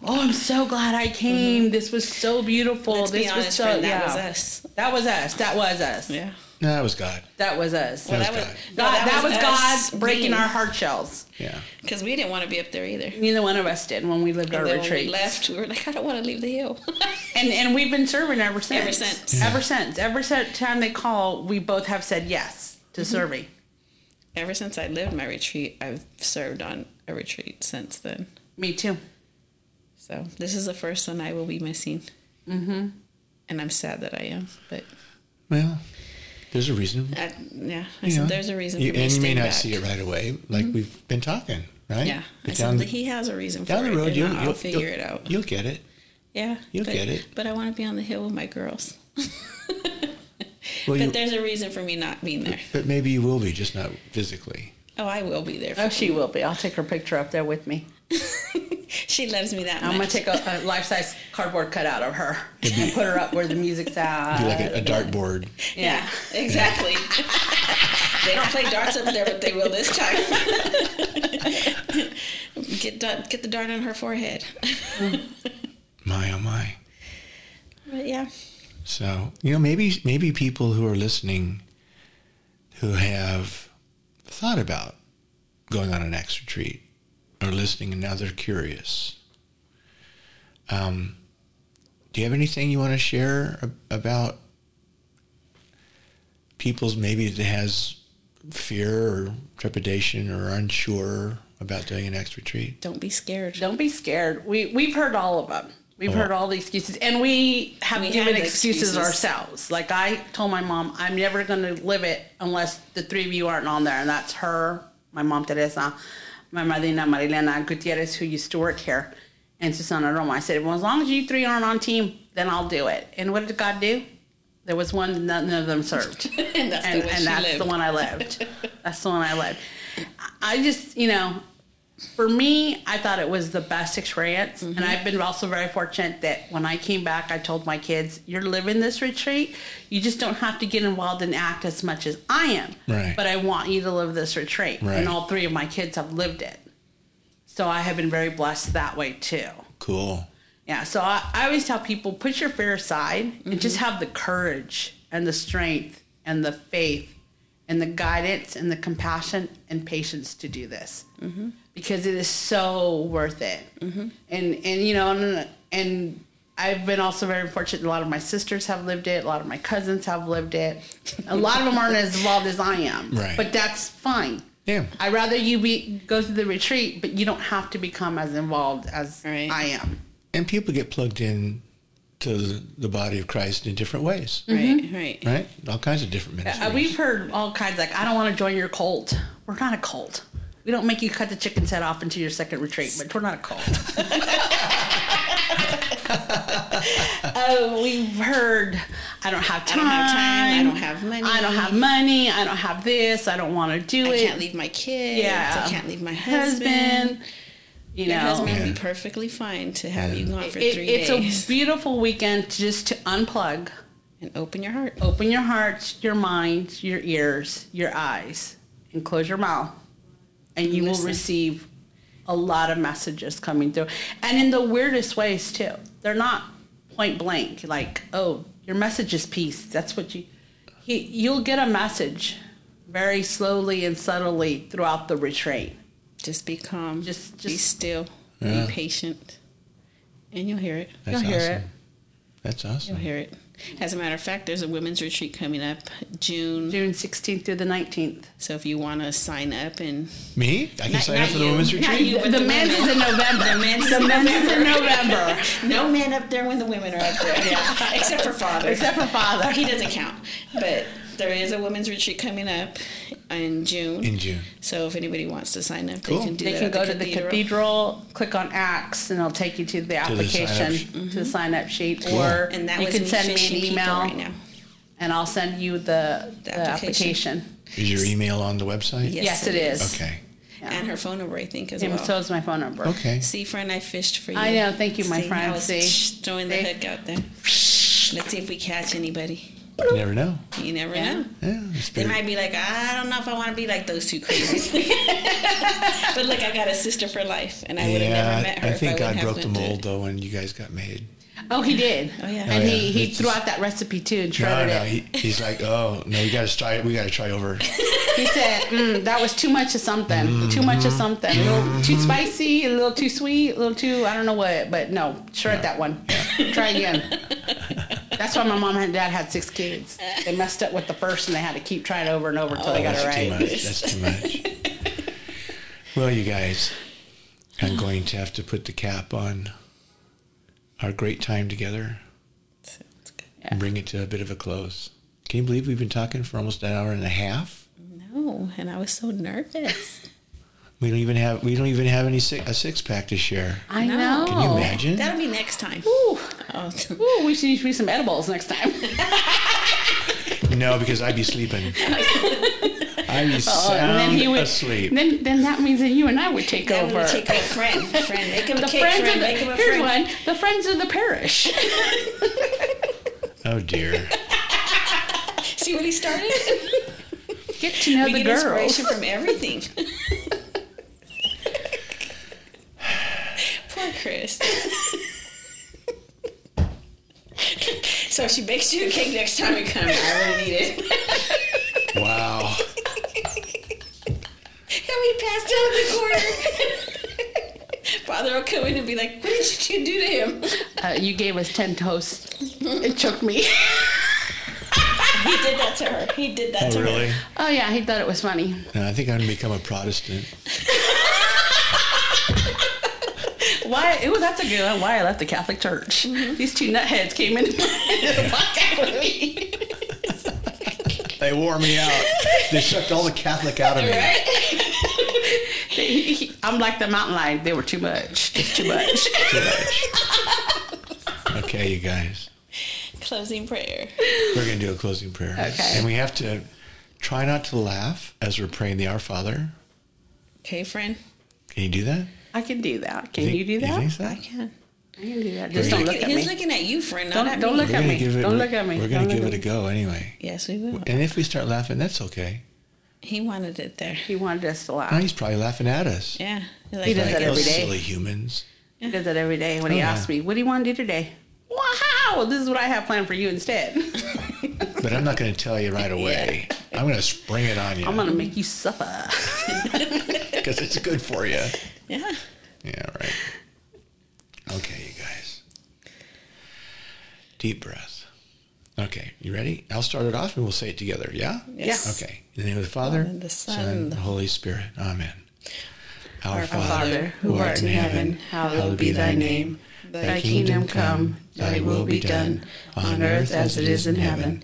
Oh, I'm so glad I came. This was so beautiful. Mm-hmm. Let's this be was so friend, that yeah. was us. That was us. That was us. Yeah. No, that was God. That was us. That was that was God. no, God, that, was, us God breaking being- our heart shells. Yeah. because we didn't want to be up there either. Neither one of us did when we lived our And then when retreat. we left, we were like, I don't want to leave the hill. And and we've been serving ever since. Ever since. Ever since. Ever since time they call, we both have said yes to Mm-hmm. serving. Ever since I lived my retreat, I've served on a retreat since then. Me too. So this is the first one I will be missing. Mm-hmm. And I'm sad that I am, but Well, there's a reason. I, yeah, I said know. there's a reason You- for me and you may not back. see it right away, like we've been talking, right? Yeah, I But said that the, he has a reason down for the road, and you'll, I'll you'll figure you'll- it out. You'll get it. Yeah, you'll but, get it. But I want to be on the hill with my girls. Well, but you, there's a reason for me not being there. but maybe you will be, just not physically. Oh, I will be there. Oh, for Oh, she will be. I'll take her picture up there with me. she loves me that I'm gonna take a, a life size cardboard cutout of her and put her up where the music's at. Be like a, a dartboard. yeah, exactly. they don't play darts up there, but they will this time. get dart, get the dart on her forehead. My oh my. But yeah, So you know, maybe maybe people who are listening, who have thought about going on an Acts retreat, are listening and now they're curious. Um, do you have anything you want to share about people's maybe that has fear or trepidation or unsure about doing an Acts retreat? don't be scared. Don't be scared. We we've heard all of them. We've Oh. heard all the excuses, and we have We given excuses, excuses. ourselves. Like I told my mom, I'm never going to live it unless the three of you aren't on there, and that's her, my mom Teresa, my madrina Marilena Gutierrez, who used to work here, and Susana Roma. I said, well, as long as you three aren't on team, then I'll do it. And what did God do? There was one none of them served and that's and, the way and that's the one I lived. That's the one I lived. I just, you know, for me, I thought it was the best experience, Mm-hmm. and I've been also very fortunate that when I came back, I told my kids, "You're living this retreat. You just don't have to get involved and act as much as I am, Right. but I want you to live this retreat." Right. And all three of my kids have lived it, so I have been very blessed that way too. Cool. Yeah, so I, I always tell people put your fear aside and Mm-hmm. just have the courage and the strength and the faith and the guidance and the compassion and patience to do this Mm-hmm. Because it is so worth it. And and you know and, and I've been also very fortunate. A lot of my sisters have lived it. A lot of my cousins have lived it. A lot of them aren't as involved as I am. Right. But that's fine. Yeah. I'd rather you be go through the retreat, but you don't have to become as involved as Right. I am. And people get plugged in to the, the body of Christ in different ways, Right, right. right? All kinds of different ministries. Uh, we've heard all kinds like, I don't want to join your cult. We're not a cult. We don't make you cut the chicken's head off until your second retreat, but we're not a cult. oh, we've heard, I don't have I time. don't have time. I don't have money. I don't have money. I don't have this. I don't want to do I it. I can't leave my kids. Yeah. I can't leave my husband. You Your know, husband would be perfectly fine to have you gone for It- three it's days It's a beautiful weekend to just to unplug, and open your heart. open your heart, your mind, your ears, your eyes, and close your mouth, and you will receive a lot of messages coming through, and in the weirdest ways too. They're not point blank like, "Oh, your message is peace." That's what you. He, you'll get a message very slowly and subtly throughout the retreat. Just be calm. Just- just be still. Yeah. Be patient, and you'll hear it. That's You'll hear awesome. it. That's awesome You'll hear it. As a matter of fact, there's a women's retreat coming up June. June 16th through the 19th. So if you want to sign up and Me? I can Not- sign not up for the you. women's Not retreat? you. The, but the men's women. is in November. The men's the is in men's is in November. November. no men up there when the women are up there. Yeah, except for father. Except for father. he doesn't count. But there is a women's retreat coming up in June. In June. so if anybody wants to sign up, Cool. they can do They that. can at go to the cathedral, click on Acts, and it'll take you to the the application, sign-up to the sign up mm-hmm. sheet. Cool. Or And that you can send me an email, right now. and I'll send you the, the, application. application. Is your email on the website? Yes, Yes, it it is. is. Okay. And her phone number, I think, as And well. so is my phone number. Okay. See, friend, I fished for you. I know. Thank you, my See, friend. I was See? throwing the hook out there. Let's see if we catch anybody. You never know. You never Yeah. know. Yeah. It's They might be like, I don't know if I want to be like those two crazies. but look, I got a sister for life, and I would have never met her I if think I God broke the mold though when you guys got made. Oh, he did. Oh, yeah. And Oh, he, yeah. he It's threw out that recipe too and No, shredded no, it. he, he's like, oh no, we got to try. We got to try over. He said, mm, that was too much of something. Too much of something. A little too spicy, a little too sweet, a little too, I don't know what, but no, shred that one. Try again. That's why my mom and dad had six kids. They messed up with the first, and they had to keep trying over and over until they oh, got it That's too right. much. That's too much. well, you guys, I'm going to have to put the cap on our great time together and bring it to a bit of a close. Can you believe we've been talking for almost an hour and a half? No, and I was so nervous. We don't even have we don't even have any si- a six pack to share. I know. Can you imagine? That'll be next time. Ooh, Oh, ooh, we should need be some edibles next time. No, because I'd be sleeping. I'd be Oh, sound and then he would. asleep. Then, then that means that you and I would take I'm over. gonna take a friend. Friend, make him a the cake friends friend. of the, Make him a here's friend. one. The friends of the parish. oh dear. See what he started? Get to know we the get girls. inspiration from everything. Poor Chris. so if she bakes you a cake next time you come, I really need it. Wow. And we passed out in the corner. Father will come in and be like, "What did you do to him?" Uh, you gave us ten toasts. It took me. He did that to her. He did that Oh to really? her. Oh yeah, he thought it was funny. No, I think I'm gonna become a Protestant. Why? Ooh, that's a good one. Why I left the Catholic Church. Mm-hmm. These two nutheads came in the podcast with me. They wore me out. They sucked all the Catholic out of me. Right? They- he- I'm like the mountain lion. They were too much. Just too much. Too much. Okay, you guys. Closing prayer. We're going to do a closing prayer. Okay. And we have to try not to laugh as we're praying the Our Father. Okay, friend. Can you do that? I can do that. Can think- you do that? think so? I can. I can do that. Just don't gonna- look at He's me. looking at you, friend. Don't- Not at don't me. look at me. it- Don't we're- look at me. We're going to give it a go anyway. Yes, we will. And if we start laughing, that's okay. He wanted it there. He wanted us to laugh. Now he's probably laughing at us. Yeah. You're He does Like, that every day. silly humans. He does that every day when he Oh, yeah. asks me, "What do you want to do today?" Wow, this is what I have planned for you instead. But I'm not going to tell you right away. I'm going to spring it on you I'm gonna make you suffer. because it's good for you. Yeah. Yeah, right. Okay, you guys. Deep breath. Okay, you ready? I'll start it off and we'll say it together, yeah? Yes. Okay. In the name of the Father, and the Son, Son, and the the Holy Spirit. Amen. Our, Our Father, who art in heaven, hallowed be thy name. Thy kingdom come, thy will be done, on earth as it is in heaven.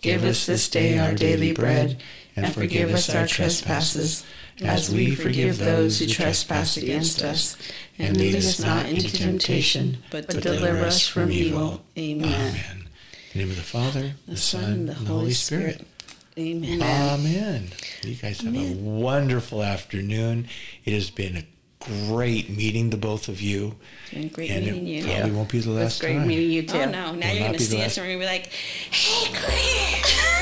Give us this day our daily bread, and forgive us our trespasses, as we forgive those who trespass against us. And lead us not into temptation, but deliver us from evil. Amen. Amen. In the name of the Father, the, Son, and the Holy Spirit. Amen. Amen. You guys have a wonderful afternoon. It has been a great meeting the both of you. Been great and meeting it you. probably won't be the last It's great time. meeting you too. Oh no! Now Will you're gonna see us and we're gonna be like, "Hey, Chris!"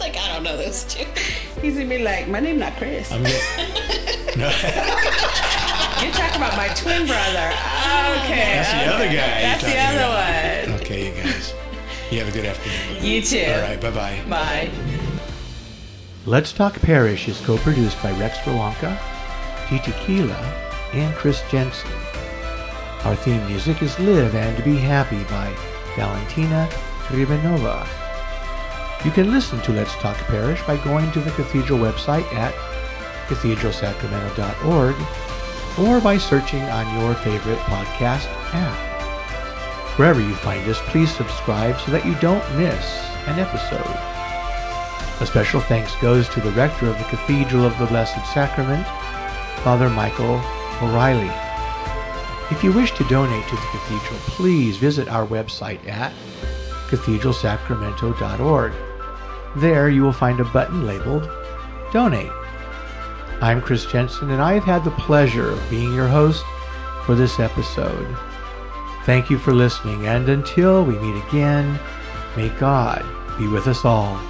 it's like I don't know those two. He's gonna be like, my name not Chris. I'm get, no, You're talking about my twin brother. Okay. that's the other guy. That's the other about. one. Okay, you guys. You have a good afternoon. You too. All right, bye bye. Bye. Let's Talk Parish is co-produced by Rex Rolanka, Titi Keela, and Chris Jensen. Our theme music is Live and Be Happy by Valentina Ribanova. You can listen to Let's Talk Parish by going to the Cathedral website at cathedralsacramento.org or by searching on your favorite podcast app. Wherever you find us, please subscribe so that you don't miss an episode. A special thanks goes to the rector of the Cathedral of the Blessed Sacrament, Father Michael O'Reilly. If you wish to donate to the cathedral, please visit our website at cathedralsacramento.org. There you will find a button labeled Donate. I'm Chris Jensen, and I have had the pleasure of being your host for this episode. Thank you for listening, and until we meet again, may God be with us all.